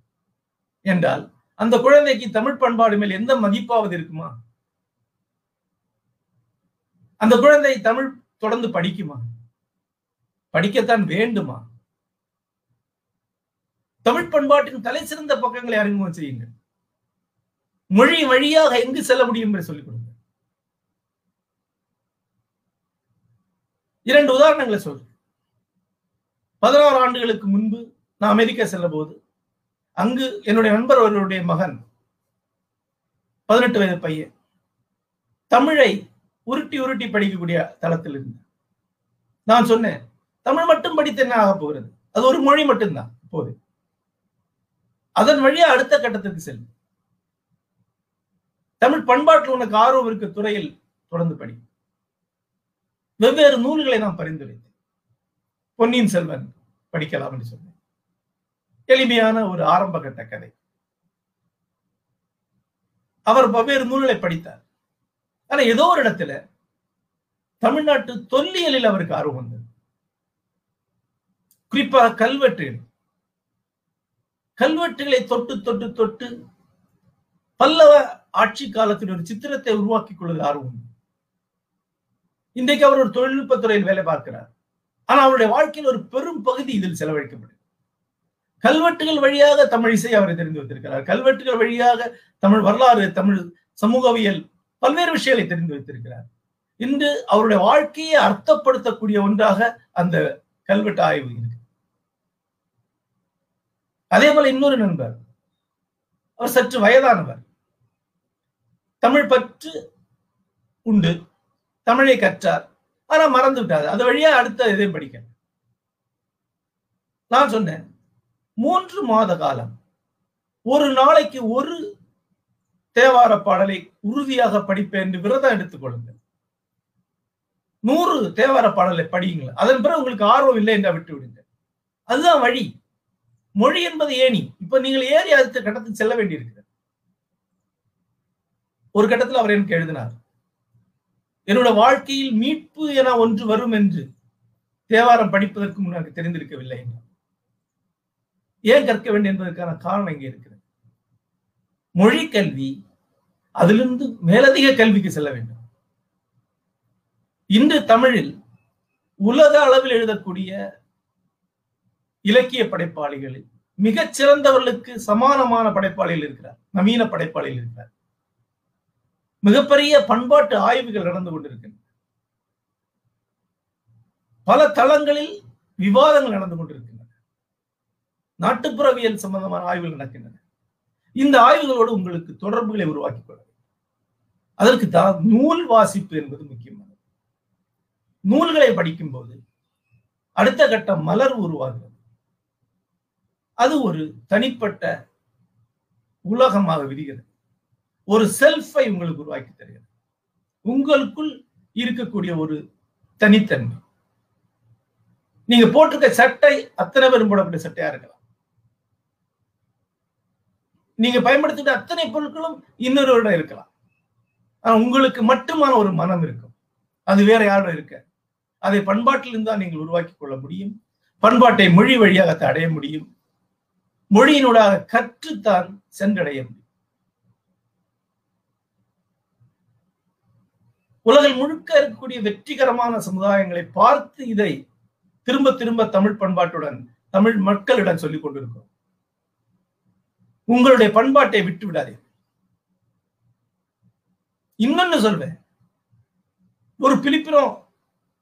என்றால் அந்த குழந்தைக்கு தமிழ் பண்பாடு மேல் எந்த மதிப்பாவது இருக்குமா? அந்த குழந்தை தமிழ் தொடர்ந்து படிக்குமா? படிக்கத்தான் வேண்டுமா? தமிழ் பண்பாட்டின் தலை சிறந்த பக்கங்களை அறிமுகம் செய்யுங்கள். மொழி வழியாக எங்கு செல்ல முடியும் என்று சொல்லிக் கொடுங்க இரண்டு உதாரணங்களை சொல் பதினாறு ஆண்டுகளுக்கு முன்பு நான் அமெரிக்கா செல்ல போது அங்கு என்னுடைய நண்பர் அவர்களுடைய மகன் பதினெட்டு வயது பையன் தமிழை உருட்டி உருட்டி படிக்கக்கூடிய தளத்தில் இருந்தார். நான் சொன்னேன் தமிழ் மட்டும் படித்து என்ன ஆக போகிறது? அது ஒரு மொழி மட்டும்தான் இப்போது. அதன் வழியா அடுத்த கட்டத்திற்கு செல்லும். தமிழ் பண்பாட்டில் உனக்கு ஆர்வம் இருக்க துறையில் தொடர்ந்து படி. வெவ்வேறு நூல்களை நான் பரிந்துரைத்தேன். பொன்னியின் செல்வன் படிக்கலாம் என்று சொன்னேன். எளிமையான ஒரு ஆரம்ப கட்ட கதை. அவர் பல்வேறு நூல்களை படித்தார். ஆனா ஏதோ ஒரு இடத்துல தமிழ்நாட்டு தொல்லியலில் அவருக்கு ஆர்வம் வந்தது. குறிப்பாக கல்வெட்டுகள் கல்வெட்டுகளை தொட்டு தொட்டு தொட்டு பல்லவ ஆட்சி காலத்தில் ஒரு சித்திரத்தை உருவாக்கிக் கொள்வது ஆர்வம் இன்றைக்கு அவர் ஒரு தொழில்நுட்பத்துறையில் வேலை பார்க்கிறார். ஆனா அவருடைய வாழ்க்கையில் ஒரு பெரும் பகுதி இதில் செலவழிக்கப்படும் கல்வெட்டுகள் வழியாக தமிழ் இசை அவரை தெரிந்து வைத்திருக்கிறார். கல்வெட்டுகள் வழியாக தமிழ் வரலாறு தமிழ் சமூகவியல் பல்வேறு விஷயங்களை தெரிந்து வைத்திருக்கிறார். இன்று அவருடைய வாழ்க்கையை அர்த்தப்படுத்தக்கூடிய ஒன்றாக அந்த கல்வெட்டு ஆய்வு இருக்கு. அதே போல இன்னொரு நண்பர் அவர் சற்று வயதானவர். தமிழ் பற்று உண்டு தமிழை கற்றார். ஆனா மறந்து விட்டார். அது வழியா அடுத்த இதையும் படிக்க. நான் சொன்னேன் மூன்று மாத காலம். ஒரு நாளைக்கு ஒரு தேவார பாடலை உறுதியாக படிப்பேன் என்று விரதம் எடுத்துக் கொள்ளுங்கள். நூறு தேவார பாடலை படியுங்கள். அதன் பிறகு உங்களுக்கு ஆர்வம் இல்லை என்று விட்டு விடுங்க அதுதான் வழி. மொழி என்பது ஏணி. இப்ப நீங்கள் ஏறி அடுத்த கட்டத்துக்கு செல்ல வேண்டியிருக்கிறது. ஒரு கட்டத்தில் அவர் எனக்கு எழுதினார். என்னோட வாழ்க்கையில் மீட்பு என ஒன்று வரும் என்று தேவாரம் படிப்பதற்கு முன் எனக்கு தெரிந்திருக்கவில்லை என்றார். ஏன் கற்க வேண்டும் என்பதற்கான காரணம் இங்கே இருக்கிறது. மொழி கல்வி அதிலிருந்து மேலதிக கல்விக்கு செல்ல வேண்டும். இன்று தமிழில் உலக அளவில் எழுதக்கூடிய இலக்கிய படைப்பாளிகளில் மிகச் சிறந்தவர்களுக்கு சமானமான படைப்பாளிகள் இருக்கிறார். நவீன படைப்பாளிகள் இருக்கிறார். மிகப்பெரிய பண்பாட்டு ஆய்வுகள் நடந்து கொண்டிருக்கின்றன. பல தளங்களில் விவாதங்கள் நடந்து கொண்டிருக்கு. நாட்டுப்புறவியல் சம்பந்தமான ஆய்வுகள் நடக்கின்றன. இந்த ஆய்வுகளோடு உங்களுக்கு தொடர்புகளை உருவாக்கிக் கொள்ள அதற்கு தான் நூல் வாசிப்பு என்பது முக்கியமானது. நூல்களை படிக்கும் போது அடுத்த கட்டம் மலர் உருவாகிறது. அது ஒரு தனிப்பட்ட உலகமாக விரிகிறது. ஒரு செல்ஃபை உங்களுக்கு உருவாக்கி தருகிறது. உங்களுக்குள் இருக்கக்கூடிய ஒரு தனித்தன்மை. நீங்க போட்டிருக்க சட்டை அத்தனை பேரும் போடக்கூடிய சட்டையா இருக்கலாம். நீங்க பயன்படுத்திட்ட அத்தனை பொருட்களும் இன்னொருவரிடம் இருக்கலாம். ஆனா உங்களுக்கு மட்டுமான ஒரு மனம் இருக்கும். அது வேற யாரும் இருக்க? அதை பண்பாட்டில் இருந்தால் நீங்கள் உருவாக்கி கொள்ள முடியும். பண்பாட்டை மொழி வழியாக அடைய முடியும். மொழியினூடாக கற்றுத்தான் சென்றடைய முடியும். உலகில் முழுக்க இருக்கக்கூடிய வெற்றிகரமான சமுதாயங்களை பார்த்து இதை திரும்ப திரும்ப தமிழ் பண்பாட்டுடன் தமிழ் மக்களிடம் சொல்லிக் கொண்டிருக்கிறோம். உங்களுடைய பண்பாட்டை விட்டு விடாதே. இன்னொன்னு சொல்வேன். ஒரு பிலிப்பினோ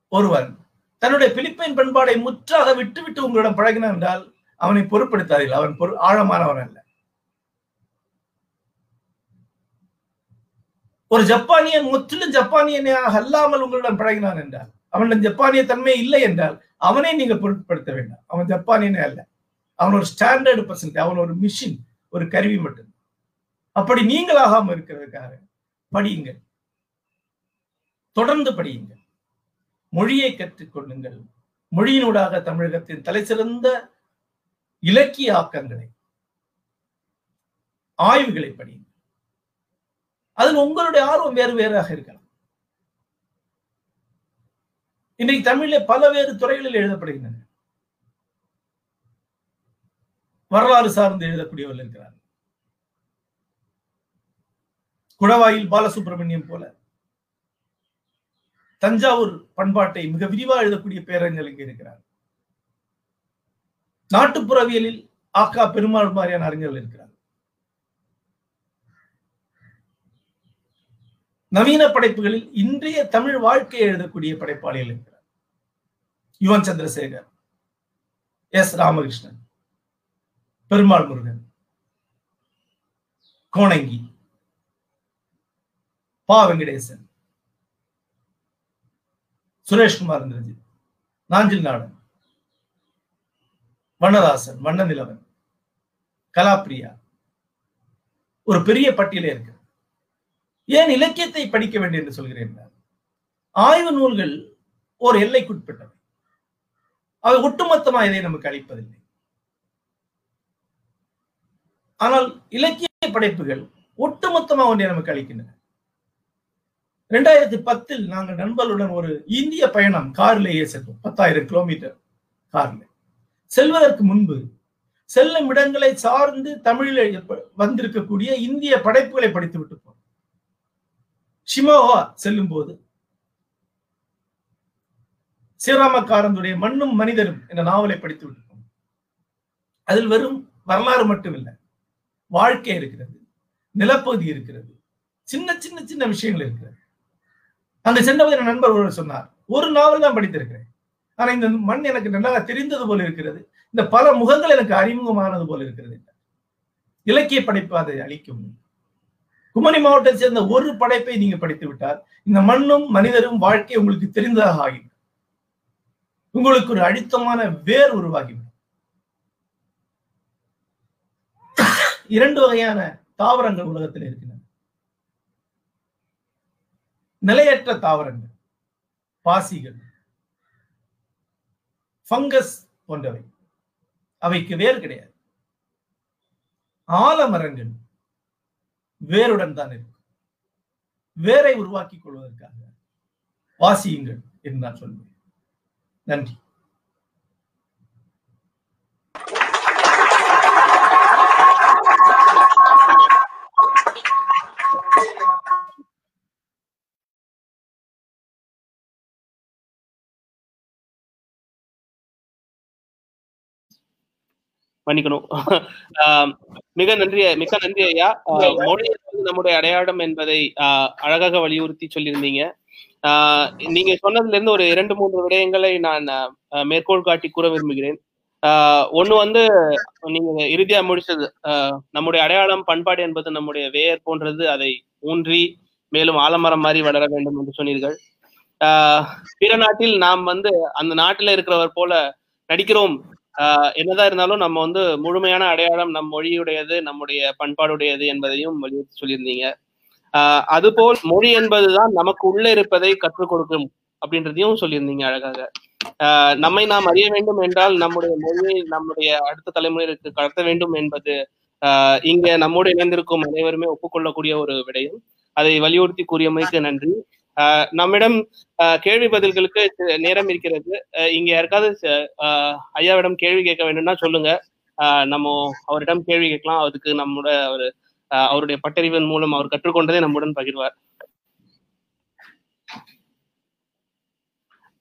ஒருவன் தன்னுடைய பிலிப்பைன் பண்பாடை முற்றாக விட்டுவிட்டு உங்களிடம் பழகினான் என்றால் அவனை பொருட்படுத்தாதீர்கள். அவன் பொரு ஆழமானவன் அல்ல. ஒரு ஜப்பானியன் முற்றிலும் ஜப்பானியனாக அல்லாமல் உங்களிடம் பழகினான் என்றால் அவனிடம் ஜப்பானிய தன்மை இல்லை என்றால் அவனை நீங்க பொருட்படுத்த வேண்டாம். அவன் ஜப்பானியனே அல்ல. அவன் ஒரு ஸ்டாண்டர்டு பர்சன்ட் அவன் ஒரு மிஷின் ஒரு கருவி மட்டும் அப்படி நீங்களாகாம இருக்கிறதுக்காக படியுங்கள். தொடர்ந்து படியுங்கள். மொழியை கற்றுக்கொள்ளுங்கள் மொழியினூடாக தமிழகத்தின் தலைசிறந்த இலக்கிய ஆக்கங்களை ஆய்வுகளை படியுங்கள். அதில் உங்களுடைய ஆர்வம் வேறு வேறாக இருக்கலாம். இன்றைக்கு தமிழில் பல்வேறு துறைகளில் எழுதப்படுகின்றன. வரலாறு சார்ந்து எழுதக்கூடியவர்கள் இருக்கிறார் குடவாயில் பாலசுப்ரமணியம் போல. தஞ்சாவூர் பண்பாட்டை மிக விரிவாக எழுதக்கூடிய பேரறிஞர் இங்கே இருக்கிறார். நாட்டுப்புறவியலில் ஆக்கா பெருமாள் மாதிரியான அறிஞர்கள் இருக்கிறார். நவீன படைப்புகளில் இன்றைய தமிழ் வாழ்க்கையை எழுதக்கூடிய படைப்பாளிகள் இருக்கிறார். யுவன் சந்திரசேகர் எஸ். ராமகிருஷ்ணன். பெருமாள் முருகன். கோணங்கி. பா வெங்கடேசன். சுரேஷ்குமார் இந்திரஜித். நாஞ்சில் நாடன். வண்ணதாசன் வண்ண நிலவன் கலாப்பிரியா. ஒரு பெரிய பட்டியலே இருக்கு. ஏன் இலக்கியத்தை படிக்க வேண்டும் என்று சொல்கிறேன் ஆய்வு நூல்கள் ஒரு எல்லைக்குட்பட்டவை. அவை ஒட்டுமொத்தமா இதை நமக்கு அளிப்பதில்லை. ஆனால் இலக்கிய படைப்புகள் ஒட்டுமொத்தமா ஒன்றை நமக்கு அளிக்கின்றன. ரெண்டாயிரத்தி பத்தில் நாங்கள் நண்பர்களுடன் ஒரு இந்திய பயணம் காரிலேயே செல்வோம் பத்தாயிரம் கிலோமீட்டர் கார்ல. செல்வதற்கு முன்பு செல்லும் இடங்களை சார்ந்து தமிழில் வந்திருக்கக்கூடிய இந்திய படைப்புகளை படித்து விட்டு போனோம். செல்லும் போது ஸ்ரீராமக்காரனுடைய மண்ணும் மனிதரும் என்ற நாவலை படித்து விட்டு அதில் வெறும் வரலாறு மட்டும் இல்லை வாழ்க்கை இருக்கிறது நிலப்பகுதி இருக்கிறது சின்ன சின்ன சின்ன விஷயங்கள் இருக்கிறது. அங்க சென்றபோது நண்பர் ஒருவர் சொன்னார் ஒரு நாவல் தான் படித்திருக்கிறேன். ஆனா இந்த மண் எனக்கு நல்லா தெரிந்தது போல இருக்கிறது. இந்த பல முகங்கள் எனக்கு அறிமுகமானது போல இருக்கிறது இலக்கிய படைப்பு அதை அளிக்கும். குமரி மாவட்டத்தை சேர்ந்த ஒரு படைப்பை நீங்க படித்து விட்டால் இந்த மண்ணும் மனிதரும் வாழ்க்கை உங்களுக்கு தெரிந்ததாக ஆகிவிடும். உங்களுக்கு ஒரு அழுத்தமான வேர் உருவாகிவிடும். இரண்டு வகையான தாவரங்கள் உலகத்தில் இருக்கின்றன. நிலையற்ற தாவரங்கள் பாசிகள் பங்கஸ் போன்றவை. அவைக்கு வேர் கிடையாது. ஆலமரங்கள் வேருடன் தான் இருக்கும். வேரை உருவாக்கி கொள்வதற்காக வாசியுங்கள் என்று நான் சொல்வேன். நன்றி. மன்னிக்கணும் மிக நன்றி மிக நன்றி. ஐயா மொழி நம்முடைய அடையாளம் என்பதை அழகாக வலியுறுத்தி சொல்லியிருந்தீங்க. நீங்க சொன்னதுல இருந்து ஒரு இரண்டு மூன்று விடயங்களை நான் மேற்கோள் காட்டி கூற விரும்புகிறேன். ஆஹ் ஒண்ணு வந்து நீங்க இறுதியா முடிச்சது நம்முடைய அடையாளம் பண்பாடு என்பது நம்முடைய வேர் போன்றது அதை ஊன்றி மேலும் ஆலமரம் மாதிரி வளர வேண்டும் என்று சொன்னீர்கள். ஆஹ் பிற நாட்டில் நாம் வந்து அந்த நாட்டில இருக்கிறவர் போல நடிக்கிறோம் என்னதான் இருந்தாலும் நம்ம வந்து முழுமையான அடையாளம் நம் மொழியுடையது நம்முடைய பண்பாடுடையது என்பதையும் வலியுறுத்தி சொல்லியிருந்தீங்க. ஆஹ் அதுபோல் மொழி என்பதுதான் நமக்கு உள்ள இருப்பதை கற்றுக் கொடுக்கும் அப்படின்றதையும் சொல்லியிருந்தீங்க அழகாக. ஆஹ் நம்மை நாம் அறிய வேண்டும் என்றால் நம்முடைய மொழியை நம்முடைய அடுத்த தலைமுறைக்கு கடத்த வேண்டும் என்பது ஆஹ் இங்க நம்மோடு இணைந்திருக்கும் அனைவருமே ஒப்புக்கொள்ளக்கூடிய ஒரு விடயம். அதை வலியுறுத்தி கூறியமைக்கு நன்றி. நம்மிடம் கேள்வி பதில்களுக்கு நேரம் இருக்கிறது. இங்க யாருக்காவது ஐயாவிடம் கேள்வி கேட்க வேண்டும்னா சொல்லுங்க. நம்ம அவரிடம் கேள்வி கேட்கலாம். அதுக்கு நம்மளோட ஒரு அவருடைய பட்டறிவின் மூலம் அவர் கற்றுக்கொண்டதை நம்முடன் பகிர்வார்.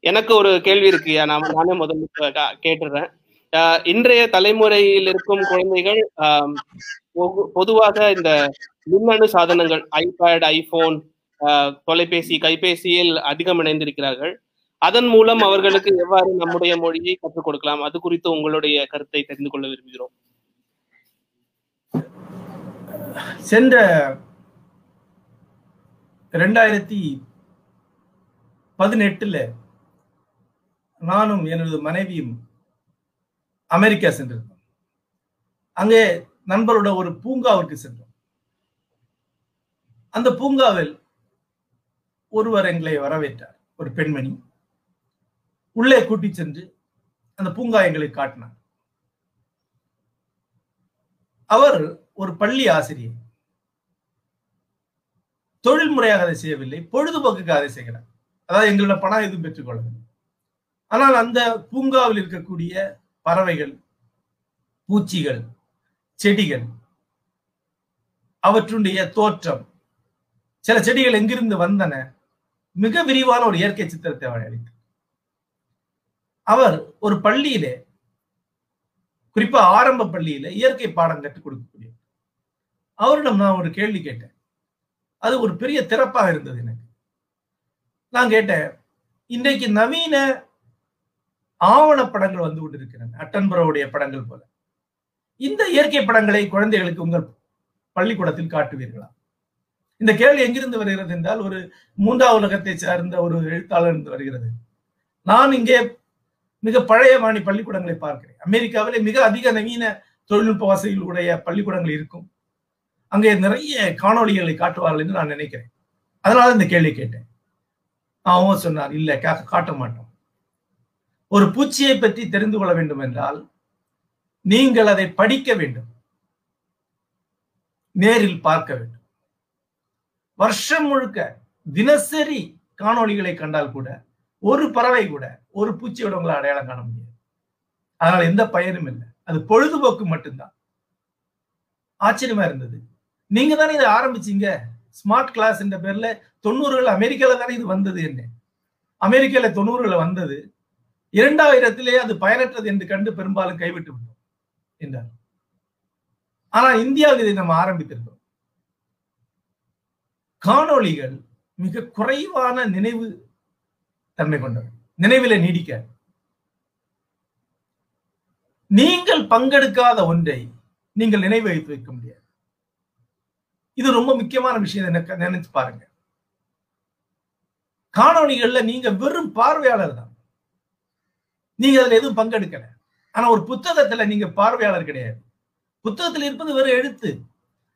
எனக்கு ஒரு கேள்வி இருக்கு நான் நானே முதல்ல கேட்டுறேன். இன்றைய தலைமுறையில் இருக்கும் குழந்தைகள் பொதுவாக இந்த மின்னணு சாதனங்கள் ஐபேட் ஐபோன் தொலைபேசி கைபேசியில் அதிகம் இணைந்திருக்கிறார்கள் அதன் மூலம் அவர்களுக்கு எவ்வாறு நம்முடைய மொழியை கற்றுக் கொடுக்கலாம்? அது குறித்து உங்களுடைய கருத்தை தெரிந்து கொள்ள விரும்புகிறோம். சென்ற ரெண்டாயிரத்தி பதினெட்டுல நானும் எனது மனைவியும் அமெரிக்கா சென்றிருந்தோம். அங்கே நண்பரோட ஒரு பூங்காவிற்கு சென்றோம். அந்த பூங்காவில் ஒருவர் எங்களை வரவேற்றார். ஒரு பெண்மணி. உள்ளே கூட்டி சென்று அந்த பூங்கா எங்களுக்கு காட்டினார். அவர் ஒரு பள்ளி ஆசிரியர். தொழில் முறையாக அதை செய்யவில்லை. பொழுதுபோக்குக்கு அதை செய்கிறார். அதாவது எங்களோட பணம் எதுவும் பெற்றுக்கொள்ளவில்லை. ஆனால் அந்த பூங்காவில் இருக்கக்கூடிய பறவைகள் பூச்சிகள் செடிகள் அவற்றுடைய தோற்றம் சில செடிகள் எங்கிருந்து வந்தன? மிக விரிவான ஒரு இயற்கை சித்திரத்தை அவர் அளித்தார் அவர் ஒரு பள்ளியிலே குறிப்பா ஆரம்ப பள்ளியில இயற்கை பாடம் கற்றுக் கொடுக்கக்கூடிய அவரிடம் நான் ஒரு கேள்வி கேட்டேன். அது ஒரு பெரிய திறப்பாக இருந்தது எனக்கு. நான் கேட்டேன் இன்றைக்கு நவீன ஆவண படங்கள் வந்து கொண்டிருக்கின்றன அட்டன்பரோடைய படங்கள் போல. இந்த இயற்கை படங்களை குழந்தைகளுக்கு உங்கள் பள்ளிக்கூடத்தில் காட்டுவீர்களா? இந்த கேள்வி எங்கிருந்து வருகிறது என்றால் ஒரு மூன்றாம் உலகத்தை சார்ந்த ஒரு எழுத்தாளர் இருந்து வருகிறது. நான் இங்கே மிக பழைய வாணி பள்ளிக்கூடங்களை பார்க்கிறேன். அமெரிக்காவிலே மிக அதிக நவீன தொழில்நுட்ப வசதிகளுடைய பள்ளிக்கூடங்கள் இருக்கும். அங்கே நிறைய காணொலிகளை காட்டுவார்கள் என்று நான் நினைக்கிறேன். அதனால இந்த கேள்வி கேட்டேன். அவன் சொன்னார் இல்லை காட்ட மாட்டோம். ஒரு பூச்சியை பற்றி தெரிந்து கொள்ள வேண்டும் என்றால் நீங்கள் அதை படிக்க வேண்டும். நேரில் பார்க்க வேண்டும். வருஷம் முழுக்க தினசரி காணொளிகளை கண்டால் கூட ஒரு பறவை கூட ஒரு பூச்சியோட உங்களை அடையாளம் காண முடியாது. அதனால எந்த பயனும் இல்லை. அது பொழுதுபோக்கு மட்டும்தான். ஆச்சரியமா இருந்தது. நீங்க தானே இதை ஆரம்பிச்சீங்க? ஸ்மார்ட் கிளாஸ் என்ற பேர்ல தொண்ணூறுகள் அமெரிக்கால தானே இது வந்தது என்ன? அமெரிக்கால தொண்ணூறுல வந்தது. இரண்டாயிரத்திலே அது பயனற்றது என்று கண்டு பெரும்பாலும் கைவிட்டு விட்டோம் என்றார். ஆனா இந்தியாவில் இதை நம்ம ஆரம்பித்திருக்கோம் காணொளிகள் மிக குறைவான நினைவு தன்மை கொண்டவை. நினைவில நீடிக்க. நீங்கள் பங்கெடுக்காத ஒன்றை நீங்கள் நினைவு வைத்து வைக்க முடியாது. இது ரொம்ப முக்கியமான விஷயம் எனக்கு நினைச்சு பாருங்க. காணொளிகள்ல நீங்க வெறும் பார்வையாளர் தான். நீங்க அதுல எதுவும் பங்கெடுக்கல. ஆனா ஒரு புத்தகத்துல நீங்க பார்வையாளர் கிடையாது. புத்தகத்தில் இருப்பது வெறும் எழுத்து.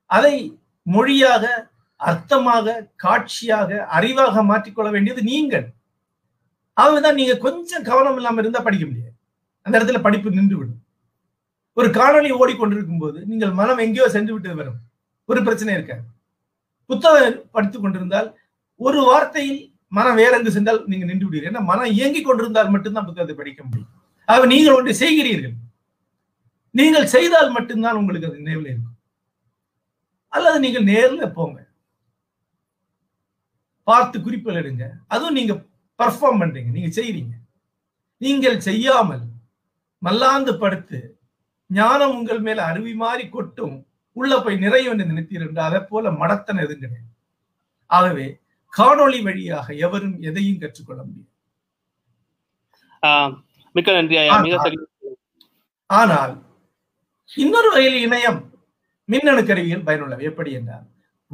அதை மொழியாக அர்த்தமாக காட்சியாக அறிவாக மாற்றிக்கொள்ள வேண்டியது நீங்கள். ஆகவேதான் நீங்க கொஞ்சம் கவனம் இல்லாம இருந்தா படிக்க முடியாது. அந்த இடத்துல படிப்பு நின்று விடும் ஒரு காணொலி ஓடிக்கொண்டிருக்கும் போது நீங்கள் மனம் எங்கேயோ சென்று விட்டு வரும். ஒரு பிரச்சனை இருக்காது. புத்தகம் படித்துக் கொண்டிருந்தால் ஒரு வார்த்தையில் மனம் வேறங்கு சென்றால் நீங்க நின்று விடுவீர்கள். ஏன்னா மனம் இயங்கி கொண்டிருந்தால் மட்டும்தான் புத்தகத்தை படிக்க முடியும். ஆக நீங்கள் ஒன்று செய்கிறீர்கள். நீங்கள் செய்தால் மட்டும்தான் உங்களுக்கு அது நினைவில் இருக்கும். அல்லது நீங்கள் நேர்ல போங்க. பார்த்து குறிப்புகள் எடுங்க. அதுவும் நீங்க பர்ஃபார்ம் பண்றீங்க. நீங்க செய்றீங்க. நீங்கள் செய்யாமல் மல்லாந்து படுத்து ஞானம் உங்கள் மேல அருவி மாறி கொட்டும் உள்ள போய் நிறையும் என்று நினைத்தீர்கள் அதை போல மடத்தன் கிடையாது ஆகவே காணொளி வழியாக எவரும் எதையும் கற்றுக்கொள்ள முடியும் மிக்க நன்றி ஆனால் இன்னொரு வகையில் இணையம் மின்னணு கருவிகள் பயனுள்ளவை. எப்படி என்றால்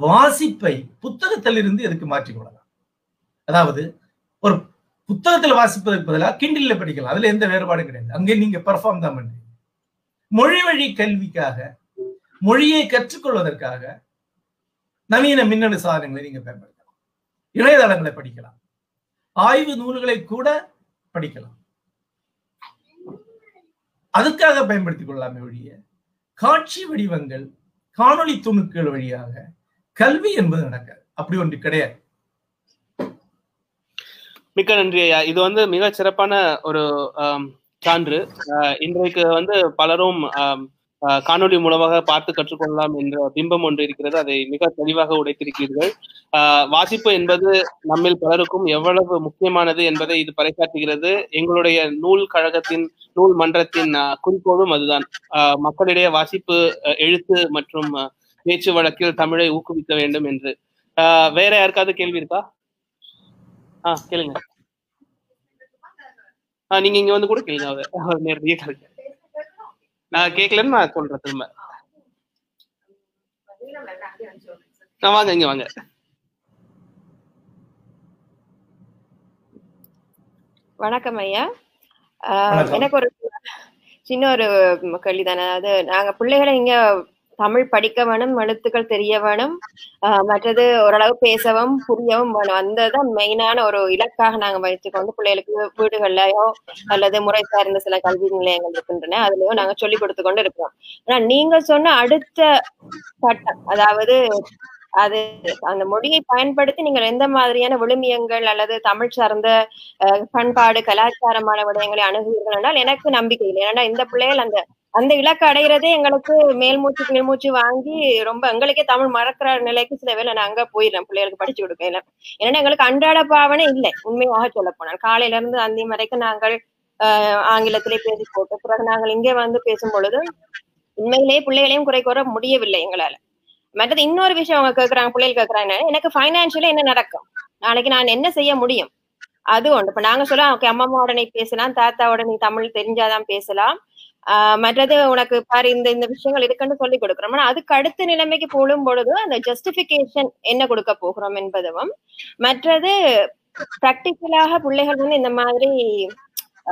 வாசிப்பை புத்தகத்திலிருந்து எதுக்கு மாற்றி கொள்ளலாம் அதாவது ஒரு புத்தகத்தில் வாசிப்பதற்கு பதிலாக கிண்டில்ல படிக்கலாம். அதுல எந்த வேறுபாடும் கிடையாது. அங்கே நீங்க பெர்ஃபார்ம் தான் பண்றீங்க. மொழி வழி கல்விக்காக மொழியை கற்றுக்கொள்வதற்காக நவீன மின்னணு சாதனங்களை நீங்க பயன்படுத்தலாம். இணையதளங்களை படிக்கலாம். ஆய்வு நூல்களை கூட படிக்கலாம். அதுக்காக பயன்படுத்திக் கொள்ளலாமே ஒழிய காட்சி வடிவங்கள் காணொளி துணுக்குகள் வழியாக கல்வி என்பது நடக்காது. அப்படி ஒன்று கிடையாது. மிக்க நன்றி ஐயா. இது வந்து மிக சிறப்பான ஒரு சான்று. இன்றைக்கு வந்து பலரும் காணொலி ஆஹ் காணொளி மூலமாக பார்த்து கற்றுக்கொள்ளலாம் என்ற பிம்பம் ஒன்று இருக்கிறது. அதை மிக தெளிவாக உடைத்திருக்கிறீர்கள். ஆஹ் வாசிப்பு என்பது நம்மில் பலருக்கும் எவ்வளவு முக்கியமானது என்பதை இது பறைசாற்றுகிறது எங்களுடைய நூல் கழகத்தின் நூல் மன்றத்தின் குறிக்கோளும் அதுதான். ஆஹ் மக்களிடையே வாசிப்பு அஹ், எழுத்து மற்றும் பேச்சு வழக்கில் தமிழை ஊக்குவிக்க வேண்டும் என்று. ஆஹ் வேற யாருக்காவது கேள்வி இருக்கா? ஆ கேளுங்க. ஆ நீங்க இங்க வந்து கூட கேளுங்க. அவர் நேரடியே கேளுங்க. நான் கேட்கலன்னு நான் சொல்றேன் திரும்ப. நான் வாங்க இங்க வாங்க. வணக்கம் ஐயா. எனக்கு ஒரு சின்ன ஒரு கேள்வி தானே. அதாவது நாங்க பிள்ளைகளை இங்க தமிழ் படிக்க வேணும் எழுத்துக்கள் தெரிய வேணும். ஆஹ் மற்றது ஓரளவு பேசவும் புரியவும் வேணும். அந்த தான் மெயினான ஒரு இலக்காக நாங்க வைத்துக்கொண்டு பிள்ளைகளுக்கு வீடுகள்லயோ அல்லது முறை சார்ந்த சில கல்வி நிலையங்கள் இருக்கின்றன அதுலயோ நாங்க சொல்லி கொடுத்து கொண்டு இருக்கிறோம். ஆனா நீங்க சொன்ன அடுத்த கட்டம் அதாவது அது அந்த மொழியை பயன்படுத்தி நீங்கள் எந்த மாதிரியான விழுமியங்கள் அல்லது தமிழ் சார்ந்த பண்பாடு கலாச்சாரமான விடயங்களை அணுகுவீர்கள் என்றால் எனக்கு நம்பிக்கை இல்லை. ஏன்னா இந்த பிள்ளைகள் அந்த அந்த இலக்கு அடைகிறதே எங்களுக்கு மேல் மூச்சு கீழ் மூச்சு வாங்கி ரொம்ப எங்களுக்கே தமிழ் மறக்கிற நிலைக்கு சில வேலை நான் அங்க போயிடுறேன். பிள்ளைகளுக்கு படிச்சு கொடுக்கையில ஏன்னா எங்களுக்கு அன்றாட பாவனை இல்லை. உண்மையாக சொல்ல போனால். காலையில இருந்து அந்த வரைக்கும் நாங்கள் ஆஹ் ஆங்கிலத்திலே பேசி போட்டு பிறகு நாங்கள் இங்கே வந்து பேசும் பொழுது உண்மையிலேயே பிள்ளைகளையும் குறை கூற முடியவில்லை எங்களால. மற்றது இன்னொரு விஷயம் அவங்க கேட்கறாங்க பிள்ளைகள் கேட்கறாங்க எனக்கு ஃபைனான்சியலா என்ன நடக்கும்? நாளைக்கு நான் என்ன செய்ய முடியும்? அது ஒன்று இப்ப நாங்க சொல்லலாம் ஓகே அம்மாவோட நீ பேசலாம் தாத்தாவோட நீ தமிழ் தெரிஞ்சாதான் பேசலாம். மற்றது உனக்கு பாரு இந்த இந்த விஷயங்கள் இருக்குன்னு சொல்லி கொடுக்குறோம். ஆனா அதுக்கு அடுத்த நிலைமைக்கு போடும் பொழுது அந்த ஜஸ்டிபிகேஷன் என்ன கொடுக்க போகிறோம் என்பதும் மற்றது பிராக்டிக்கலாக பிள்ளைகள் வந்து இந்த மாதிரி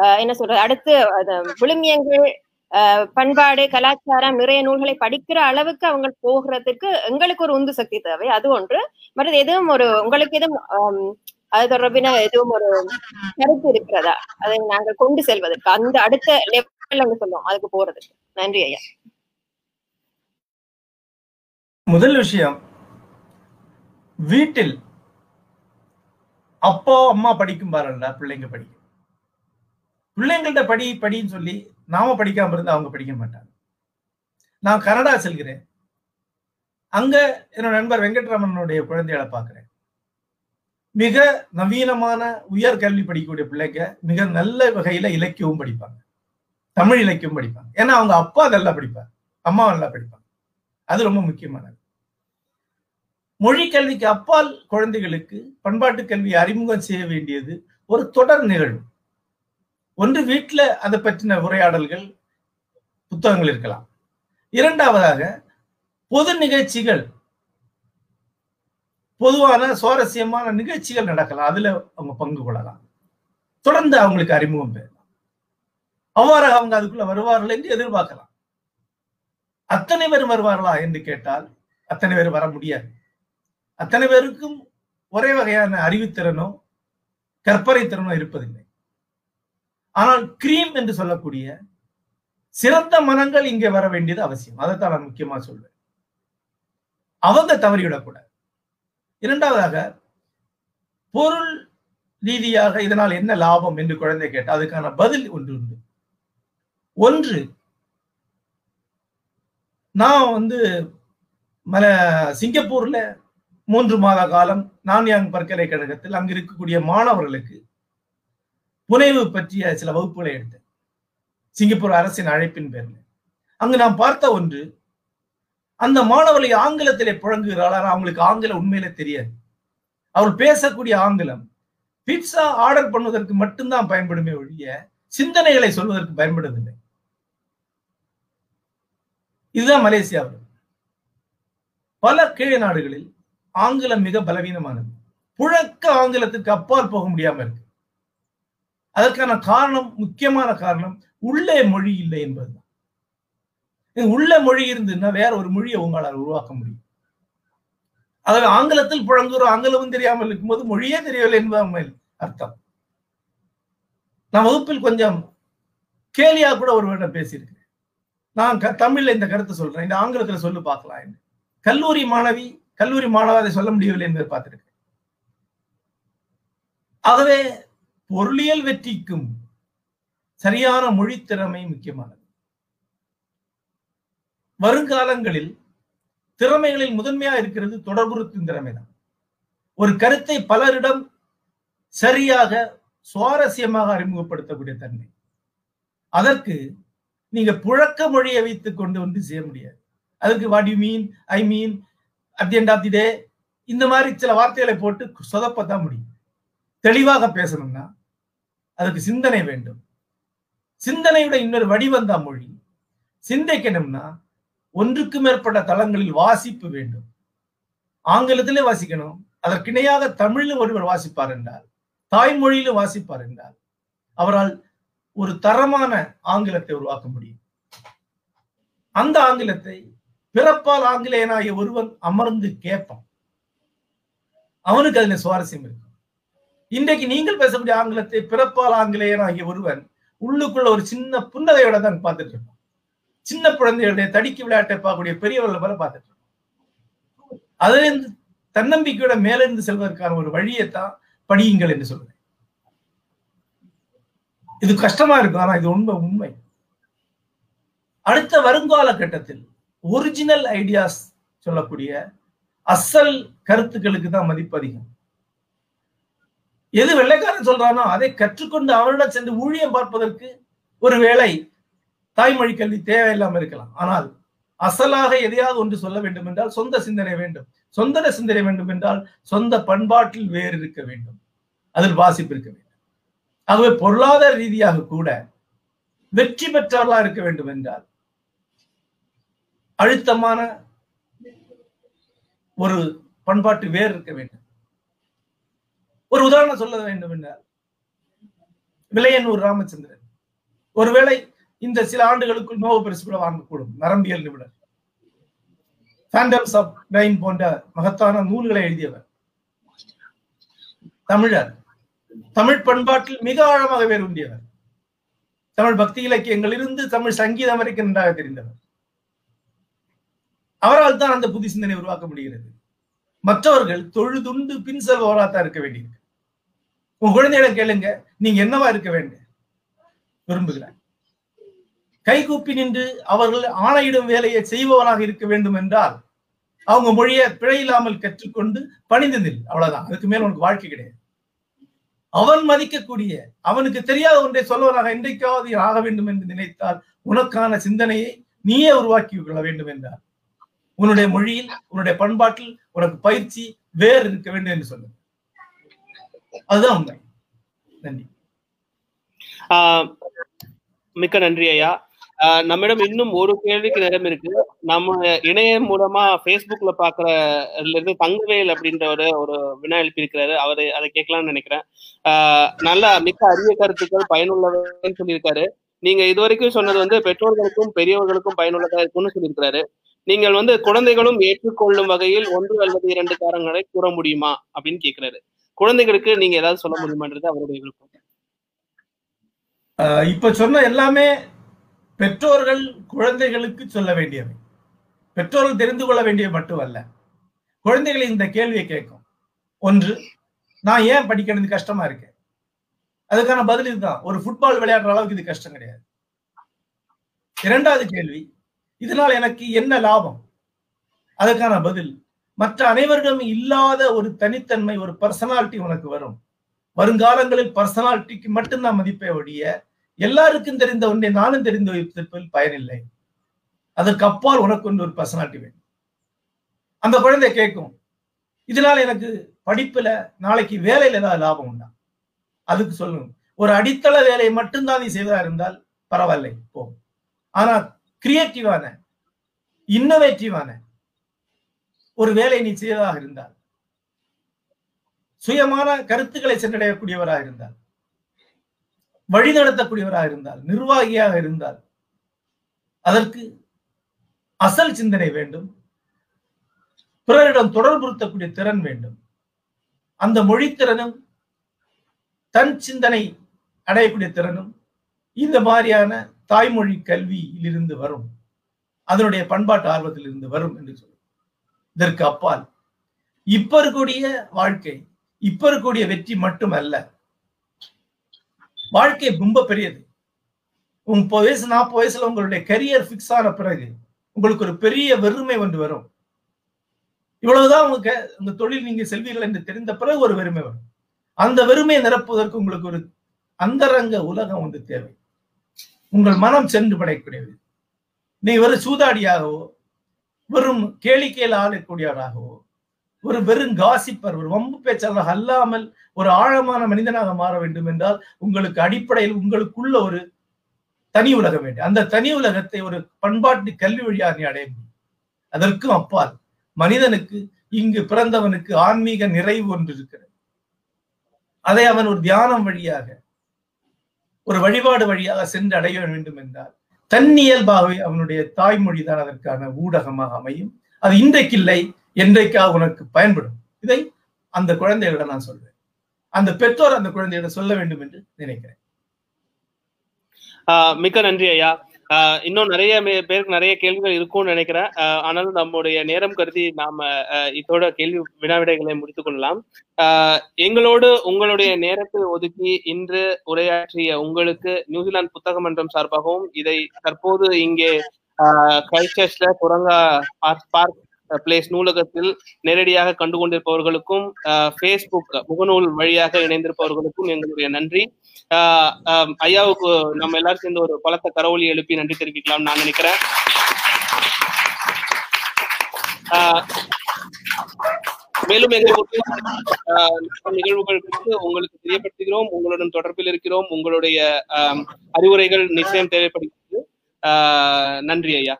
ஆஹ் என்ன சொல்றது அடுத்து அது விழுமியங்கள் பண்பாடு கலாச்சாரம் நிறைய நூல்களை படிக்கிற அளவுக்கு அவங்க போகிறதுக்கு எங்களுக்கு ஒரு உந்து சக்தி தேவை. அது ஒன்று. மற்றது எதுவும் ஒரு உங்களுக்கு எதுவும் அது தொடர்பின எதுவும் ஒரு கருத்து இருக்கிறதா? அதை நாங்கள் கொண்டு செல்வதற்கு. அந்த அடுத்த சொல்லுவோம் அதுக்கு போறதுக்கு நன்றி ஐயா. முதல் விஷயம் வீட்டில் அப்பா அம்மா படிக்கும் பாருங்களா பிள்ளைங்க படிக்கும் பிள்ளைங்கள்ட்ட படி படின்னு சொல்லி நாம படிக்காம இருந்து அவங்க படிக்க மாட்டாங்க. நான் கனடா செல்கிறேன். அங்க என்னோட நண்பர் வெங்கட்ராமனுடைய குழந்தைகளை பார்க்கிறேன். மிக நவீனமான உயர் கல்வி படிக்கக்கூடிய பிள்ளைங்க மிக நல்ல வகையில இலக்கியமும் படிப்பாங்க. தமிழ் இலக்கியம் படிப்பாங்க. ஏன்னா அவங்க அப்பா நல்லா படிப்பாங்க அம்மா நல்லா படிப்பாங்க. அது ரொம்ப முக்கியமானது. மொழி கல்விக்கு அப்பால் குழந்தைகளுக்கு பண்பாட்டு கல்வியை அறிமுகம் செய்ய வேண்டியது ஒரு தொடர் நிகழ்வு. ஒன்று வீட்டில் அதை பற்றின உரையாடல்கள் புத்தகங்கள் இருக்கலாம். இரண்டாவதாக பொது நிகழ்ச்சிகள். பொதுவான சுவாரஸ்யமான நிகழ்ச்சிகள் நடக்கலாம். அதுல அவங்க பங்கு கொள்ளலாம். தொடர்ந்து அவங்களுக்கு அறிமுகம் பெறும் அவ்வாறாக அவங்க அதுக்குள்ள வருவார்கள் என்று எதிர்பார்க்கலாம். அத்தனை பேர் வருவார்களா என்று கேட்டால் அத்தனை பேர் வர முடியாது. அத்தனை பேருக்கும் ஒரே வகையான அறிவுத்திறனோ கற்பனை திறனோ இருப்பதில்லை. ஆனால் கிரீம் என்று சொல்லக்கூடிய சிறந்த மனங்கள் இங்கே வர வேண்டியது அவசியம். அதைத்தான் நான் முக்கியமா சொல்வேன். அவங்க தவறிவிடக்கூடாது. இரண்டாவதாக பொருள் ரீதியாக இதனால் என்ன லாபம் என்று குழந்தை கேட்டால் அதுக்கான பதில் ஒன்று உண்டு. ஒன்று. நான் வந்து மல சிங்கப்பூர்ல மூன்று மாத காலம் நான்யாங் பல்கலைக்கழகத்தில் அங்கு இருக்கக்கூடிய மாணவர்களுக்கு புனைவு பற்றிய சில வகுப்புகளை எடுத்தேன். சிங்கப்பூர் அரசின் அழைப்பின் பேரில். அங்கு நாம் பார்த்த ஒன்று அந்த மாணவர்களை ஆங்கிலத்திலே புழங்குகிறாள் அவங்களுக்கு ஆங்கிலம் உண்மையிலே தெரியாது. அவள் பேசக்கூடிய ஆங்கிலம் பிட்சா ஆர்டர் பண்ணுவதற்கு மட்டும்தான் பயன்படுமே ஒழிய சிந்தனைகளை சொல்வதற்கு பயன்படுவதில்லை. இதுதான் மலேசியாவில் பல கீழே நாடுகளில் ஆங்கிலம் மிக பலவீனமானது. புழக்க ஆங்கிலத்துக்கு அப்பால் போக முடியாம இருக்கு. அதற்கான காரணம் முக்கியமான காரணம் உள்ளே மொழி இல்லை என்பதுதான். உள்ள மொழி இருந்ததுன்னா வேற ஒரு மொழியை உங்களால் உருவாக்க முடியும். அதாவது ஆங்கிலத்தில் புழங்குகிற ஆங்கிலமும் தெரியாமல் இருக்கும்போது மொழியே தெரியவில்லை என்பது அர்த்தம். நான் வகுப்பில் கொஞ்சம் கேலியா கூட ஒருவரிடம் பேசியிருக்கேன். நான் தமிழ்ல இந்த கருத்தை சொல்றேன். இந்த ஆங்கிலத்துல சொல்லு பார்க்கலாம் என்று கல்லூரி மாணவி கல்லூரி மாணவ அதை சொல்ல முடியவில்லை என்பதை பார்த்திருக்கேன் ஆகவே பொருளியல் வெற்றிக்கும் சரியான மொழி திறமை முக்கியமானது. வருங்காலங்களில் திறமைகளில் முதன்மையா இருக்கிறது தொடர்புறுத்தும் திறமை தான். ஒரு கருத்தை பலரிடம் சரியாக சுவாரஸ்யமாக அறிமுகப்படுத்தக்கூடிய தன்மை. அதற்கு நீங்க புழக்க மொழியை வைத்து கொண்டு வந்து செய்ய முடியாது. அதுக்கு what you mean I mean at the end of the day இந்த மாதிரி சில வார்த்தைகளை போட்டு சொதப்பத்தான் முடியும். தெளிவாக பேசணும்னா அதுக்கு சிந்தனை வேண்டும். சிந்தனையோட இன்னொரு வடிவந்தா மொழி. சிந்திக்கணும்னா ஒன்றுக்கு மேற்பட்ட தளங்களில் வாசிப்பு வேண்டும். ஆங்கிலத்திலே வாசிக்கணும் அதற்கிணையாக தமிழிலும் தமிழில் ஒருவர் வாசிப்பார் என்றால் தாய்மொழியிலும் வாசிப்பார் என்றால் அவரால் ஒரு தரமான ஆங்கிலத்தை உருவாக்க முடியும். அந்த ஆங்கிலத்தை பிறப்பால் ஆங்கிலேயனாகிய ஒருவன் அமர்ந்து கேட்பான். அவனுக்கு அதுல சுவாரஸ்யம் இருக்கும். இன்றைக்கு நீங்கள் பேசக்கூடிய ஆங்கிலத்தை பிறப்பால் ஆங்கிலேயனாகிய ஒருவன் உள்ளுக்குள்ள ஒரு சின்ன புன்னகையோட தான் பார்த்துட்டு இருப்பான். சின்ன குழந்தைகளுடைய தடிக்கு விளையாட்டை பார்க்கக்கூடிய பெரியவர்கள் போல பார்த்துட்டு இருப்பான். அதிலிருந்து தன்னம்பிக்கையோட மேலிருந்து செல்வதற்கான ஒரு வழியைத்தான் படியுங்கள் என்று சொல்றேன் இது கஷ்டமா இருக்கும் ஆனா இது உண்மை உண்மை. அடுத்த வருங்கால கட்டத்தில் ஒரிஜினல் ஐடியாஸ் சொல்லக்கூடிய அசல் கருத்துக்களுக்கு தான் மதிப்பு அதிகம். எது வெள்ளைக்காரன் சொல்றானோ அதை கற்றுக்கொண்டு அவனிடம் சென்று ஊழியம் பார்ப்பதற்கு ஒருவேளை தாய்மொழி கல்வி தேவையில்லாம இருக்கலாம். ஆனால் அசலாக எதையாவது ஒன்று சொல்ல வேண்டும் என்றால் சொந்த சிந்தனை வேண்டும். சொந்த சிந்தனை வேண்டும் என்றால் சொந்த பண்பாட்டில் வேறு இருக்க வேண்டும். அதில் வாசிப்பு இருக்க வேண்டும். ஆகவே பொருளாதார ரீதியாக கூட வெற்றி பெற்றவர்களா இருக்க வேண்டும் என்றால் அழுத்தமான ஒரு பண்பாட்டு வேர் இருக்க வேண்டும். ஒரு உதாரணம் சொல்ல வேண்டும் என்றால் விலையனூர் ராமச்சந்திரன். ஒருவேளை இந்த சில ஆண்டுகளுக்குள் நோவ பரிசு கூட வாங்கக்கூடும் நரம்பியல் நிபுணர் ஃபேண்டம்ஸ் ஆஃப் போன்ற மகத்தான நூல்களை எழுதியவர். தமிழர். தமிழ் பண்பாட்டில் மிக ஆழமாக வேர் உண்டியவர். தமிழ் பக்தி இலக்கியங்கள் இருந்து தமிழ் சங்கீதம் வரைக்கும் நன்றாக தெரிந்தவர். அவரால் தான் அந்த புது சிந்தனை உருவாக்க முடிகிறது. மற்றவர்கள் தொழுதுண்டு பின் செல்பவராத்தான் இருக்க வேண்டியிருக்கு. உன் குழந்தைகளை கேளுங்க நீங்க என்னவா இருக்க வேண்டும்? விரும்புகிறேன் கைகூப்பி நின்று அவர்கள் ஆணையிடும் வேலையை செய்பவனாக இருக்க வேண்டும் என்றால் அவங்க மொழியை பிழையில்லாமல் கற்றுக்கொண்டு பணிந்து நில். அவ்வளவுதான். அதுக்கு மேல் உனக்கு வாழ்க்கை கிடையாது. அவன் மதிக்கக்கூடிய அவனுக்கு தெரியாத ஒன்றை சொல்வதாக இன்றைக்காவது ஆக வேண்டும் என்று நினைத்தால் உனக்கான சிந்தனையை நீயே உருவாக்கி கொள்ள வேண்டும் என்றார். உன்னுடைய மொழியில் உன்னுடைய பண்பாட்டில் உனக்கு பயிற்சி வேறு இருக்க வேண்டும் என்று சொல்லு அதுதான் உண்மை. நன்றி. மிக்க நன்றி ஐயா. நம்மிடம் இன்னும் ஒரு கேள்விக்கு நேரம் இருக்கு. நம்ம இணையம் மூலமா பேஸ்புக்ல பாக்குறதுல இருந்து தங்கவேல் அப்படின்றவர் ஒரு வினா எழுப்பியிருக்கிறாரு. அவரு அதை கேட்கலாம்னு நினைக்கிறேன். நல்ல மிக்க அரிய கருத்துக்கள் பயனுள்ளவர்கள் சொல்லியிருக்காரு. நீங்க இது வரைக்கும் சொன்னது வந்து பெற்றோர்களுக்கும் பெரியவர்களுக்கும் பயனுள்ளதா இருக்கும்னு சொல்லியிருக்கிறாரு. நீங்கள் வந்து குழந்தைகளும் ஏற்றுக்கொள்ளும் வகையில் ஒன்று அல்லது இரண்டு காரணங்களை கூற முடியுமா அப்படின்னு கேட்கிறாரு. குழந்தைகளுக்கு நீங்க ஏதாவது சொல்ல முடியுமான்றது அவருடைய விருப்பம். இப்ப சொன்ன எல்லாமே பெற்றோர்கள் குழந்தைகளுக்கு சொல்ல வேண்டியவை. பெற்றோர்கள் தெரிந்து கொள்ள வேண்டியவை மட்டுமல்ல. குழந்தைகள் இந்த கேள்வியை கேட்கும். ஒன்று நான் ஏன் படிக்கிறது கஷ்டமா இருக்கேன் அதுக்கான பதில் இதுதான். ஒரு ஃபுட்பால் விளையாடுற அளவுக்கு இது கஷ்டம் கிடையாது. இரண்டாவது கேள்வி இதனால் எனக்கு என்ன லாபம்? அதுக்கான பதில் மற்ற அனைவர்களும் இல்லாத ஒரு தனித்தன்மை ஒரு பர்சனாலிட்டி உனக்கு வரும். வருங்காலங்களில் பர்சனாலிட்டிக்கு மட்டும்தான் மதிப்பை ஒழிய எல்லாருக்கும் தெரிந்த ஒன்றை நானும் தெரிந்து வைத்திருப்பதில் பயனில்லை. அதற்கு அப்பால் உனக்கு ஒன்று ஒரு பர்சனாலிட்டி வேணும் அந்த குழந்தை கேட்கும் இதனால எனக்கு படிப்புல நாளைக்கு வேலையில ஏதாவது லாபம் உண்டா? அதுக்கு சொல்லணும் ஒரு அடித்தள வேலையை மட்டும்தான் நீ செய்வதா இருந்தால் பரவாயில்லை போ. ஆனா கிரியேட்டிவான இன்னோவேட்டிவான ஒரு வேலை நீ செய்வதாக இருந்தால் சுயமான கருத்துக்களை சென்றடையக்கூடியவராக இருந்தால் வழிநடத்தக்கூடியவராக இருந்தால் நிர்வாகியாக இருந்தால் அதற்கு அசல் சிந்தனை வேண்டும். பிறரிடம் தொடர்புறுத்தக்கூடிய திறன் வேண்டும். அந்த மொழித்திறனும் தன் சிந்தனை அடையக்கூடிய திறனும் இந்த மாதிரியான தாய்மொழி கல்வியிலிருந்து வரும். அதனுடைய பண்பாட்டு ஆர்வத்தில் இருந்து வரும் என்று சொல்லும் இதற்கு அப்பால் இப்ப இருக்கக்கூடிய வாழ்க்கை இப்ப இருக்கக்கூடிய வெற்றி மட்டுமல்ல வாழ்க்கை ரொம்ப பெரியது. முப்பது வயசு நாற்பது வயசுல உங்களுடைய கரியர் பிக்ஸ் ஆன பிறகு உங்களுக்கு ஒரு பெரிய வெறுமை ஒன்று வரும். இவ்வளவுதான் உங்க உங்க தொழில் நீங்க செல்வீர்கள் என்று தெரிந்த பிறகு ஒரு வெறுமை வரும். அந்த வெறுமையை நிரப்புவதற்கு உங்களுக்கு ஒரு அந்தரங்க உலகம் ஒன்று தேவை. உங்கள் மனம் சென்று படைக்கூடியது நீ ஒரு சூதாடியாகவோ வெறும் கேளிக்கையில் ஆளக்கூடியவராகவோ ஒரு வெறும் காசிப்பர் ஒரு வம்பு பேச்சாளர் அல்லாமல் ஒரு ஆழமான மனிதனாக மாற வேண்டும் என்றால் உங்களுக்கு அடிப்படையில் உங்களுக்குள்ள ஒரு தனி உலகம் வேண்டும். அந்த தனி உலகத்தை ஒரு பண்பாட்டு கல்வி வழியாக நீ அடைய முடியும். அதற்கும் அப்பால் மனிதனுக்கு இங்கு பிறந்தவனுக்கு ஆன்மீக நிறைவு ஒன்று இருக்கிறது. அதை அவன் ஒரு தியானம் வழியாக ஒரு வழிபாடு வழியாக சென்று அடைய வேண்டும் என்றால் தன்னியல்பாகவே அவனுடைய தாய்மொழி தான் அதற்கான ஊடகமாக அமையும். அது இன்றைக்கு இல்லை என்றைக்காக உனக்கு பயன்படும்? இதை அந்த குழந்தைகளிடம் நான் சொல்றேன் அந்த பெற்றோர் அந்த குழந்தையிடம் சொல்ல வேண்டும் என்று நினைக்கிறேன். மிக்க நன்றி ஐயா. இன்னும் நிறைய பேருக்கு நிறைய கேள்விகள் இருக்கும்னு நினைக்கிறேன். ஆனாலும் நம்முடைய நேரம் கருதி நாம இதோட கேள்வி வினாவிடைகளை முடித்துக் கொள்ளலாம். எங்களோடு உங்களுடைய நேரத்தை ஒதுக்கி இன்று உரையாற்றிய உங்களுக்கு நியூசிலாந்து புத்தக மன்றம் சார்பாகவும் இதை தற்போது இங்கே கிரைஸ்டர்ச்ல குரங்கா பார்க் பிளேஸ் நூலகத்தில் நேரடியாக கண்டு கொண்டிருப்பவர்களுக்கும் ஃபேஸ்புக் முகநூல் வழியாக இணைந்திருப்பவர்களுக்கும் எங்களுடைய நன்றி. ஐயாவுக்கு நம்ம எல்லாரும் சேர்ந்து ஒரு பலத்த கரவொலி எழுப்பி நன்றி தெரிவிக்கலாம் நான் நினைக்கிறேன். மேலும் எங்களுக்கு நிகழ்வுகள் குறித்து உங்களுக்கு தெரியப்படுத்துகிறோம் உங்களுடன் தொடர்பில் இருக்கிறோம் உங்களுடைய அறிவுரைகள் நிச்சயம் தேவைப்படுகிறது. நன்றி ஐயா.